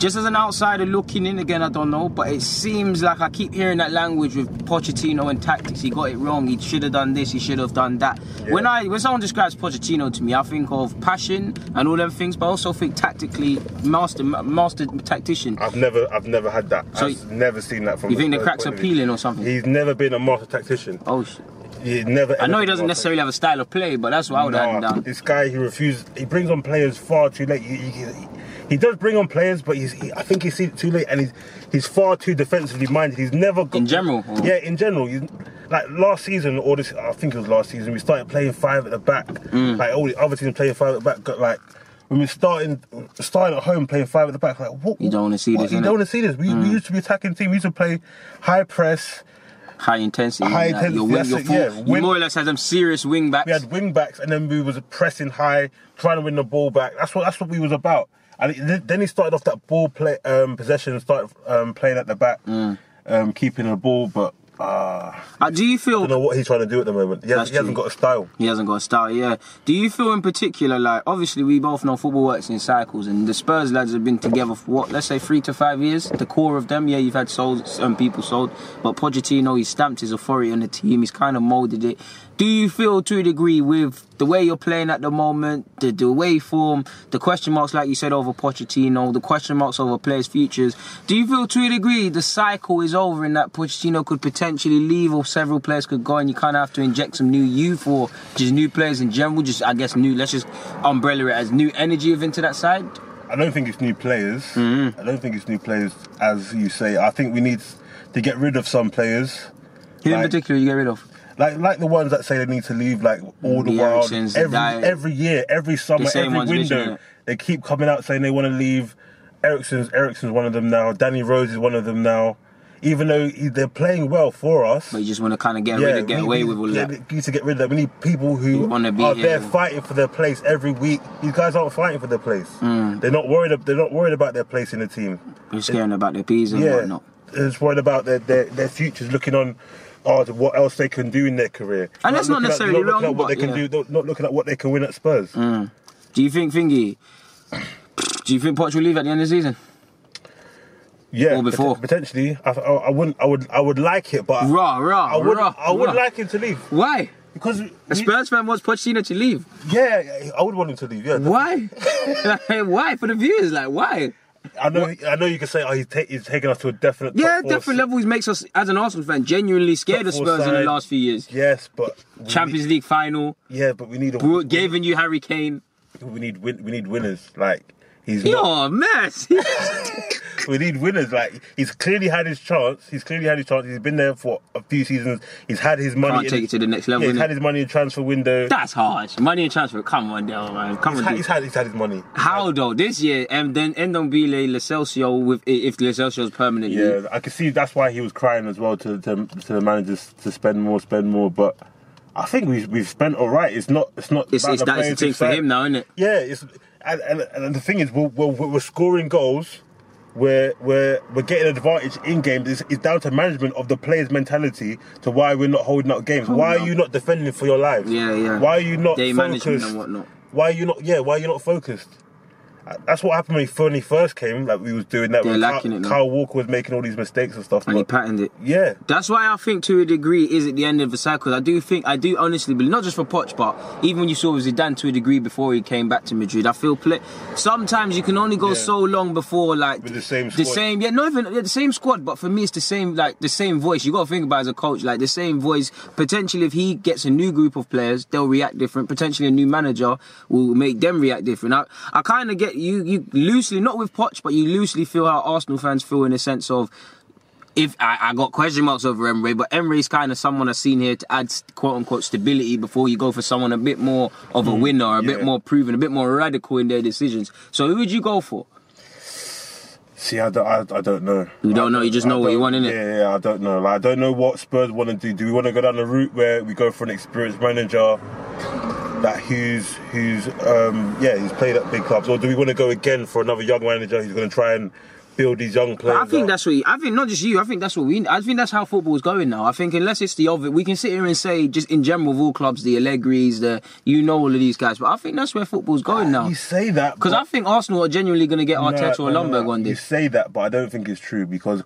just as an outsider looking in again, I don't know, but it seems like I keep hearing that language with Pochettino and tactics. He got it wrong. He should have done this. He should have done that. Yeah. When I when someone describes Pochettino to me, I think of passion and all them things, but I also think tactically master master tactician. I've never, I've never had that. So I've never seen that from. You think the cracks are peeling or something? He's never been a master tactician. Oh, sh- He never. I know he doesn't necessarily have a style of play, but that's what I would Nah, down. this guy he refuses. He brings on players far too late. He, he, he- does bring on players, but he's. He, I think he's seen it too late, and he's he's far too defensively minded. He's never got In general, or- Yeah, in general. Like last season, or this, I think it was last season. We started playing five at the back. Mm. Like all the other teams playing five at the back. Got like. When we're starting, starting at home playing five at the back, like what? You don't wanna see what- this, You? Mm. don't want to see this. We, we used to be attacking team. We used to play high press. High intensity. High like, intensity, Your wing, your it, full, yeah. You more or less had them serious wing backs. we had wing backs and then we was pressing high, trying to win the ball back. That's what that's what we was about. And it- then he started off that ball play um, possession and started um, playing at the back, Mm. um, keeping the ball. But uh, Uh, do you feel I don't know what he's trying to do at the moment. He, has, he hasn't got a style. He hasn't got a style, yeah. Do you feel in particular, like, obviously we both know football works in cycles, and the Spurs lads have been together for what, let's say three to five years? The core of them, yeah, you've had sold, some people sold, but Pochettino, he stamped his authority on the team, he's kind of molded it. Do you feel to a degree with the way you're playing at the moment, the, the way form, the question marks, like you said, over Pochettino, the question marks over players' futures, do you feel to a degree the cycle is over and that Pochettino could potentially leave or several players could go and you kind of have to inject some new youth or just new players in general, just, I guess, new, let's just umbrella it as new energy of into that side? I don't think it's new players. Mm-hmm. I don't think it's new players, as you say. I think we need to get rid of some players. Who in particular you get rid of? Like like the ones that say they need to leave like all the The Eriksens, every every year, every summer, every window. They keep coming out saying they want to leave. Eriksen's Eriksen's one of them now. Danny Rose is one of them now. Even though he, they're playing well for us, But you just want to kind of get rid of, get we- away we- with all yeah, that. need to get rid of that. We need people who Who wanna be are here. there fighting for their place every week. These guys aren't fighting for their place. Mm. They're not worried. They're not worried about their place in the team. They're scaring about their peas and Yeah, whatnot. they're just worried about their, their their futures, looking on. Oh, what else they can do in their career? And that's not looking at- necessarily not wrong, at what but they can yeah. do. Not, looking at what they can win at Spurs. Hmm. Do you think, Thingy, do you think Poch will leave at the end of the season? Yeah, Or before. pot- potentially. I, I, I wouldn't. I would. I would like it, but Raw, raw, I would. raw, I would raw. like him to leave Why? because A Spurs fan wants Pochettino to leave. yeah, I would want him to leave. Yeah, Why? why? For the viewers, like, why? I know. I know. You can say, "Oh, he's, ta- he's taking us to a definite." Yeah, different levels makes us, as an Arsenal fan, genuinely scared of top Spurs in the last few years. Yes, but Champions Need, League final, yeah, but we need a. bro- given you Harry Kane. We need. Win, we need winners. Like he's. Not, You're a mess. we need winners. Like he's clearly had his chance. He's clearly had his chance. He's been there for a few seasons. He's had his money. Can't in- take it to the next level, Yeah, he's had his money in transfer window. That's hard. Money and transfer. Come on, Dale, man. Come He's on, had, he's had. He's had his money. How though? This year, and then Ndombele, Lascelsio, with if Lo Celso's permanently. Yeah, I can see that's why he was crying as well to to, to the managers to spend more, spend more. But I think we've we've spent all right. It's not it's not. It's, it's the that's the thing for him now, isn't it? Yeah, it's and, and, and the thing is, we're, we're, we're scoring goals. We're, we're, we're getting an advantage in games. It's, it's down to management of the players' mentality to why we're not holding up games. why up. are you not defending for your lives? Yeah, yeah. Why are you not Day focused? management and whatnot. Why are you not? Yeah, why are you not focused? That's what happened when he, he first came. Like we was doing that. They're lacking Kyle, it now. Kyle Walker was making all these mistakes and stuff. And he but- patterned it. yeah, That's why I think, to a degree, is at the end of the cycle. I do think, I do honestly believe, not just for Poch, but even when you saw Zidane to a degree before he came back to Madrid, I feel play. Sometimes you can only go Yeah. so long before, like With the same the squad. same, yeah, not even yeah, the same squad, but for me, it's the same, like the same voice. You got to think about as a coach, like the same voice. Potentially, if he gets a new group of players, they'll react different. Potentially, a new manager will make them react different. I, I kind of get you, you loosely, not with Poch, but you loosely feel how Arsenal fans feel in the sense of if I, I got question marks over Emery, but Emery's kind of someone I've seen here to add quote unquote stability before you go for someone a bit more of a mm. winner, a bit more proven, a bit more radical in their decisions. So who would you go for? See, I don't, I, I don't know. You don't know, you just know what you want, innit? Yeah, yeah, I don't know. Like, I don't know what Spurs want to do. Do we want to go down the route where we go for an experienced manager that who's who's um yeah who's played at big clubs, or do we want to go again for another young manager who's going to try and build these young But players. I think up. that's what I think not just you. I think that's what we. I think that's how football's going now. I think unless it's the other, we can sit here and say just in general of all clubs, the Allegri's, the you know all of these guys. But I think that's where football's going now. You say that Because I think Arsenal are genuinely going to get No, Arteta or no, Ljungberg no. one day. You say that, but I don't think it's true because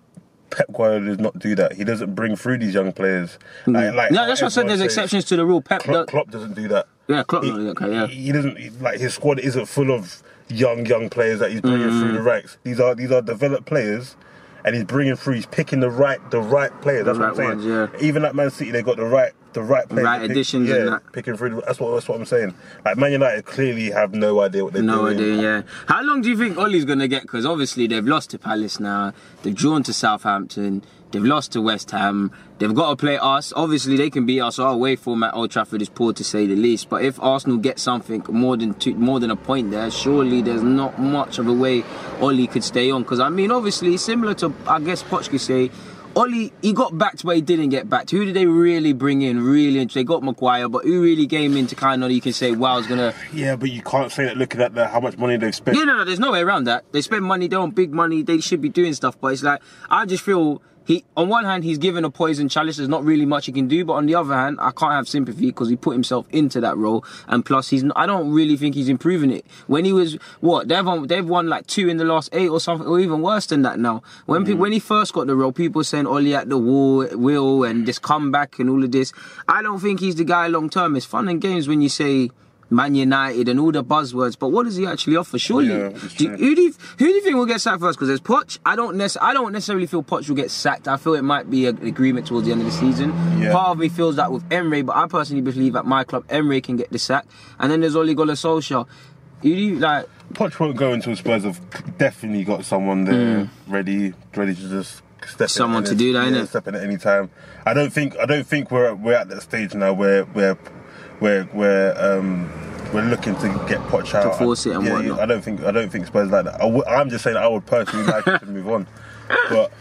Pep Guardiola does not do that. He doesn't bring through these young players. Like, like Mm. no, that's what I said. There's says. exceptions to the rule. Pep, Klopp, Klopp doesn't do that. yeah, Klopp, He, okay, yeah. he doesn't like his squad isn't full of young young players that he's bringing through Mm. the ranks. These are these are developed players. And he's bringing through. He's picking the right, the right players. That's The what I'm saying. ones, yeah. Even at Man City, they got the right, the right players. Right pick- additions Yeah, and that. picking through. That's what that's what I'm saying. Like Man United clearly have no idea what they're No doing. idea, yeah. How long do you think Ole's going to get? Because obviously they've lost to Palace now, they've drawn to Southampton, they've lost to West Ham, they've got to play us. Obviously they can beat us. Our away form at Old Trafford is poor to say the least. But if Arsenal get something more than two, more than a point there, surely there's not much of a way Ollie could stay on. Because I mean, obviously similar to I guess Poch could say. Ole, he got backed, but he didn't get backed. Who did they really bring in? Really, they got Maguire, but who really came in to kind of you can say, wow, is gonna Yeah, but you can't say that looking at the, how much money they've spent. yeah, no, no, there's no way around that. They spend money, they're on big money, they should be doing stuff, but it's like, I just feel he, on one hand, he's given a poison chalice, there's not really much he can do, but on the other hand, I can't have sympathy because he put himself into that role, and plus, he's, I don't really think he's improving it. When he was, what, they've won, they've won like two in the last eight or something, or even worse than that now. When, pe- mm. when he first got the role, people were saying Ole at the wall, will, and this comeback and all of this. I don't think he's the guy long term. It's fun and games when you say, Man United and all the buzzwords, but what does he actually offer? Surely, Yeah, do, who do you, who do you think will get sacked first? Because there's Poch. I don't nec- I don't necessarily feel Poch will get sacked. I feel it might be an agreement towards the end of the season. Yeah. Part of me feels that with Emery, but I personally believe at my club Emery can get the sack. And then there's Ole Gunnar Solskjaer. Who do you like? Poch won't go until Spurs have definitely got someone there hmm. ready, ready to just step. Someone in. to do that, yeah, innit? Step in at any time. I don't think I don't think we're we're at that stage now where where where where um we're looking to get Poch out. To force it and yeah, whatnot. I don't think I don't think Spurs like that. I w- I'm just saying I would personally like to move on, but.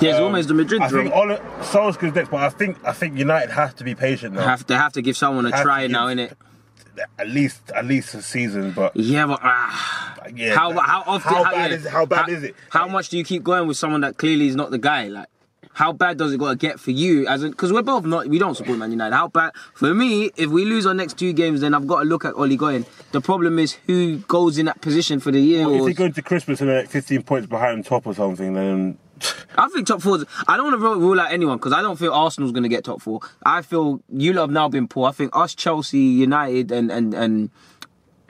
There's um, almost the Madrid I think Ole, Solskjaer's next, but I think I think United have to be patient now. Have, they have to give someone a Have try now, innit? At least at least a season, but Yeah, but ah, yeah. how that- how often? How bad yeah, is how bad is it? How much do you keep going with someone that clearly is not the guy? Like, how bad does it got to get for you? As because we're both not, we don't support Man United. How bad for me? If we lose our next two games, then I've got to look at Ole going. The problem is who goes in that position for the year. If or, you go into Christmas and they're like 15 points behind top or something, then I think top four. I don't want to rule, rule out anyone because I don't feel Arsenal's going to get top four. I feel you lot have now been poor. I think us, Chelsea, United, and and and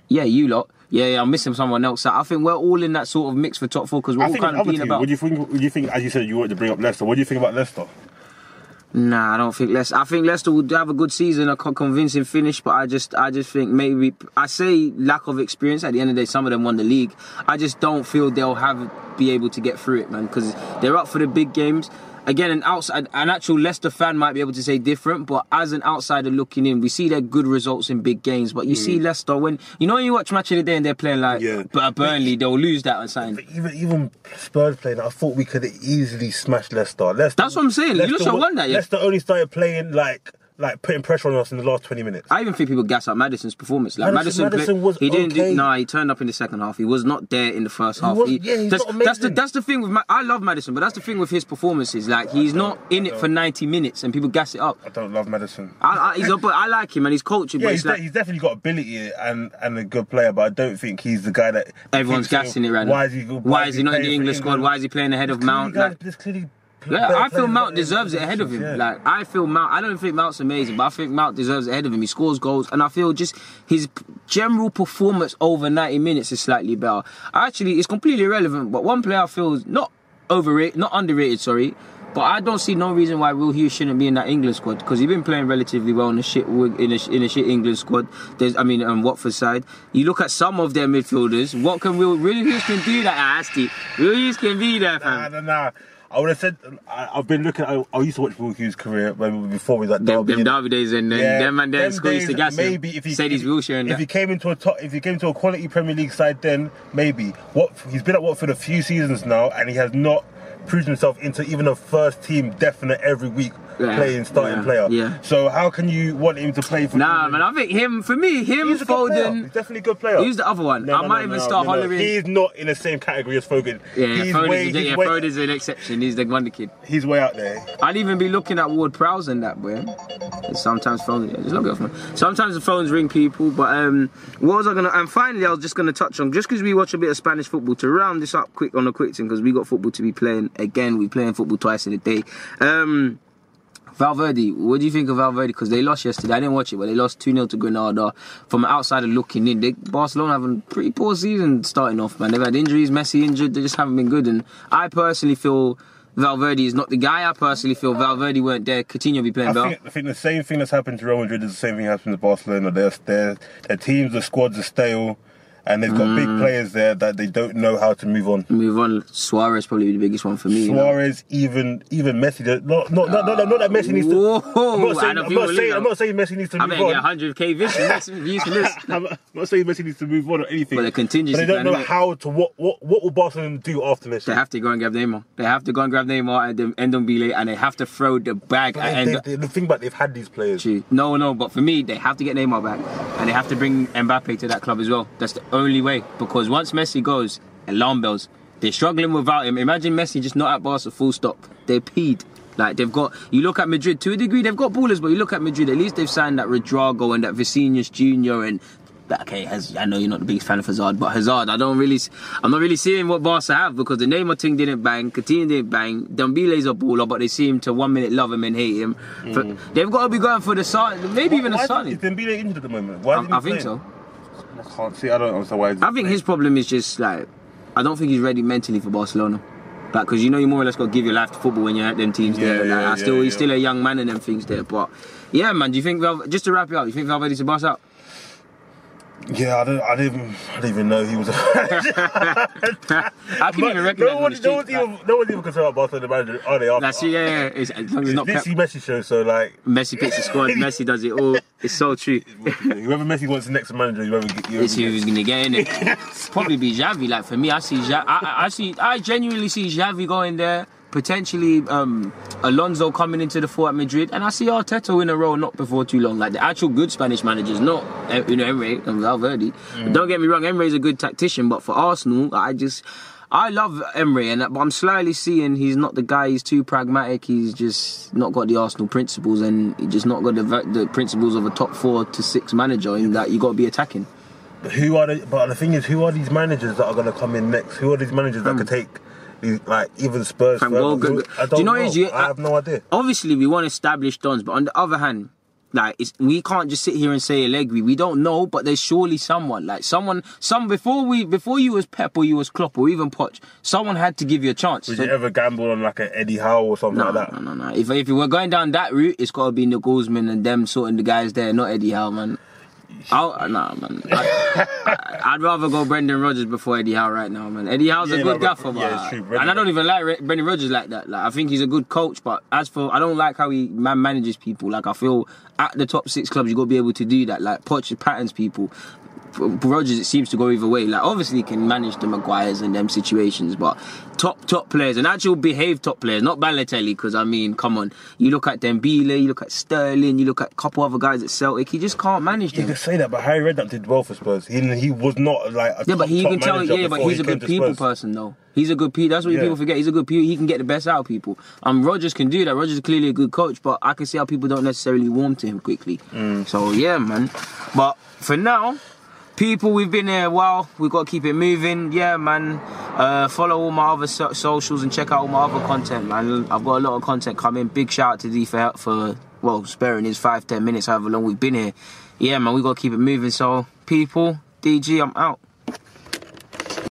yeah, you lot. Yeah, yeah, I'm missing someone else. I think we're all in that sort of mix for top four because we're I all kind of being team. about. What do you think? What do you think? As you said, you wanted to bring up Leicester. What do you think about Leicester? Nah, I don't think Leicester. I think Leicester would have a good season, a convincing finish, but I just, I just think maybe I say lack of experience. At the end of the day, some of them won the league. I just don't feel they'll have be able to get through it, man, because they're up for the big games. Again, an outside, an actual Leicester fan might be able to say different, but as an outsider looking in, we see their good results in big games. But you see mm. Leicester when you know when you watch match of the day and they're playing like Yeah. Burnley, they'll lose that on something. Even even Spurs playing, I thought we could easily smash Leicester. Leicester. That's what I'm saying. You Leicester won that, yeah. Leicester only started playing like like putting pressure on us in the last 20 minutes. I even think people gas up Maddison's performance. Like Maddison- Maddison, Maddison was he didn't okay. do. Nah, he turned up in the second half. He was not there in the first half. was- He- yeah, he's that's, not that's the that's the thing with. Ma- I love Maddison, but that's the thing with his performances. Like he's not in it for ninety minutes, and people gas it up. I don't love Maddison. I, I, he's a, but I like him and he's coaching. Yeah, but he's, like, de- he's definitely got ability and, and a good player, but I don't think he's the guy that everyone's gassing it right now. Why is he? Why is he not in the English squad? Why is he playing ahead of Mount? guys- Like, there's clearly Yeah, I feel Mount deserves it ahead of him. yeah. Like I feel Mount. I don't think Mount's amazing, but I think Mount deserves it ahead of him. He scores goals, and I feel just his general performance over ninety minutes is slightly better. Actually, it's completely irrelevant. But one player I feel is not overrated, not underrated. Sorry. But I don't see no reason why Will Hughes shouldn't be in that England squad because he's been playing relatively well in a shit in a, in a shit England squad. There's, I mean, on Watford side, you look at some of their midfielders. What can Will Will Hughes can do that? Ah, Asti. Will Hughes can be there, Nah, fam. nah, nah. I would have said I, I've been looking. I, I used to watch Will Hughes' career when, before we Them, Derby. them Derby days and then them and then school used to gas him. Maybe if he said he's wheelchair if that. he came into a top, if he came to a quality Premier League side, then maybe. What he's been at Watford for a few seasons now, and he has not proved himself into even a first team definite every week Yeah, playing starting yeah, player. yeah. So how can you want him to play for? Nah, man, I think him for me, him He's a good player. Foden. He's definitely a good player. He's the other one? No, I no, might no, even start hollering. He's not in the same category as Foden. Yeah, he's Foden's, way, a, he's yeah, way, Foden's an exception. He's the wonder kid. he's way out there. I'd even be looking at Ward Prowse and that, boy. Sometimes phones, yeah, just look at phone. Sometimes the phones ring people, but um, what was I gonna? And finally, I was just gonna touch on just because we watch a bit of Spanish football to round this up quick on a quick thing because we got football to be playing again. We playing football twice in a day. Um, Valverde, what do you think of Valverde? Because they lost yesterday. I didn't watch it, but they lost 2 0 to Granada. From an outsider looking in, they, Barcelona having a pretty poor season starting off, man. They've had injuries, Messi injured, they just haven't been good. And I personally feel Valverde is not the guy. I personally feel Valverde weren't there. Coutinho be playing I think, I think the same thing that's happened to Real Madrid is the same thing happened to Barcelona. Their their their teams, the squads are stale, and they've got Mm. big players there that they don't know how to move on. Move on. Suarez probably the biggest one for me. you know. Suarez, even even Messi. Not not not, not, not that Messi needs to. Whoa, I'm not saying, I'm not saying, I'm not saying Messi needs to I move on. get 100k views, views this. I'm not saying Messi needs to move on or anything. But the contingency But they don't know how to what what what will Barcelona do after Messi. They have to go and grab Neymar. They have to go and grab Neymar and then Ndombele and they have to throw the bag at They- Endo. they- the thing about they've had these players. No, no, but for me, they have to get Neymar back, and they have to bring Mbappe to that club as well. That's the only way. Because once Messi goes, alarm bells. They're struggling without him. Imagine Messi just not at Barca, full stop. They're peed. Like they've got. You look at Madrid to a degree, they've got ballers, but you look at Madrid. At least they've signed that Rodrygo and that Vinicius Junior and. that- Okay, Haz- I know you're not the biggest fan of Hazard, but Hazard, I don't really, I'm not really seeing what Barca have because the Neymar thing didn't bang, Coutinho didn't bang, Dembele's a baller, but they seem to one minute love him and hate him. For- mm. they've got to be going for the start, maybe even a is. Dembele injured at the moment? Why I, I think so. I can't see. I don't understand why. I think his problem is just like I don't think he's ready mentally for Barcelona. Like, because you know you more or less got to give your life to football when you're at them teams there. Yeah, Like, yeah, I still, yeah, he's still a young man and them things there. But yeah, man, do you think Val- just to wrap it up, you think Valverde's a boss out? Yeah, I don't. I didn't. I didn't even know he was. A I can even recognize no him on one, the no even, no one's even concerned about Barcelona manager, are they? After, That's yeah, yeah. It's, as long as it's not Pep. Messi show, so like, Messi picks the squad. Messi does it all. It's so true. whoever Messi wants the next manager, whoever, whoever It's who's gonna get in it. Probably be Xavi. Like for me, I see ja- I, I- I see I genuinely see Xavi going there. Potentially um, Alonso coming into the four at Madrid, and I see Arteta in a role not before too long. Like the actual good Spanish managers, not eh, you know Emery and Valverde. Don't get me wrong, Emery's a good tactician, but for Arsenal, I just I love Emery, and but I'm slightly seeing he's not the guy. He's too pragmatic. He's just not got the Arsenal principles, and he just not got the, the principles of a top four to six manager. In that you got to be attacking. But who are the? But the thing is, who are these managers that are going to come in next? Who are these managers that could take, like even Spurs? Fam, forever? go- go- Who- I Do don't you know know. is? You- I uh, have no idea. obviously we want established dons, but on the other hand, like it's, we can't just sit here and say Allegri. We don't know, but there's surely someone like someone, some before we before you was Pep or you was Klopp or even Poch, someone had to give you a chance. Would So- you ever gamble on like an Eddie Howe or something no, like that? no, no, no. If if we were going down that route, it's got to be the Nagelsmann and them sorting the guys there, not Eddie Howe, man. I'll, uh, nah, man. I, would rather go Brendan Rodgers before Eddie Howe right now, man. Eddie Howe's a good no, gaffer, yeah, but and I don't even like Re- Brendan Rodgers like that. Like I think he's a good coach, but as for I don't like how he man manages people. Like I feel at the top six clubs, you got to be able to do that. Like Poch patterns people. Rodgers, it seems to go either way. Like obviously, he can manage the Maguires and them situations, but top top players and actual behave top players, not Balotelli. Because I mean, come on, you look at Dembele, you look at Sterling, you look at a couple other guys at Celtic. He just can't manage them. You can say that, but Harry Redknapp did well for Spurs. He he was not like a Yeah, but top, he top can tell. Yeah, but he's he a good people Spurs. person, though. He's a good. Pe- that's what Yeah. people forget. He's a good. Pe- he can get the best out of people. Um, Rodgers can do that. Rodgers is clearly a good coach, but I can see how people don't necessarily warm to him quickly. Mm. So yeah, man. But for now. People, we've been here a while. We've got to keep it moving. Yeah, man. Uh, follow all my other so- socials and check out all my other content, man. I've got a lot of content coming. Big shout out to D for, for well, sparing his five, ten minutes, however long we've been here. Yeah, man, we got to keep it moving. So, people, DG, I'm out.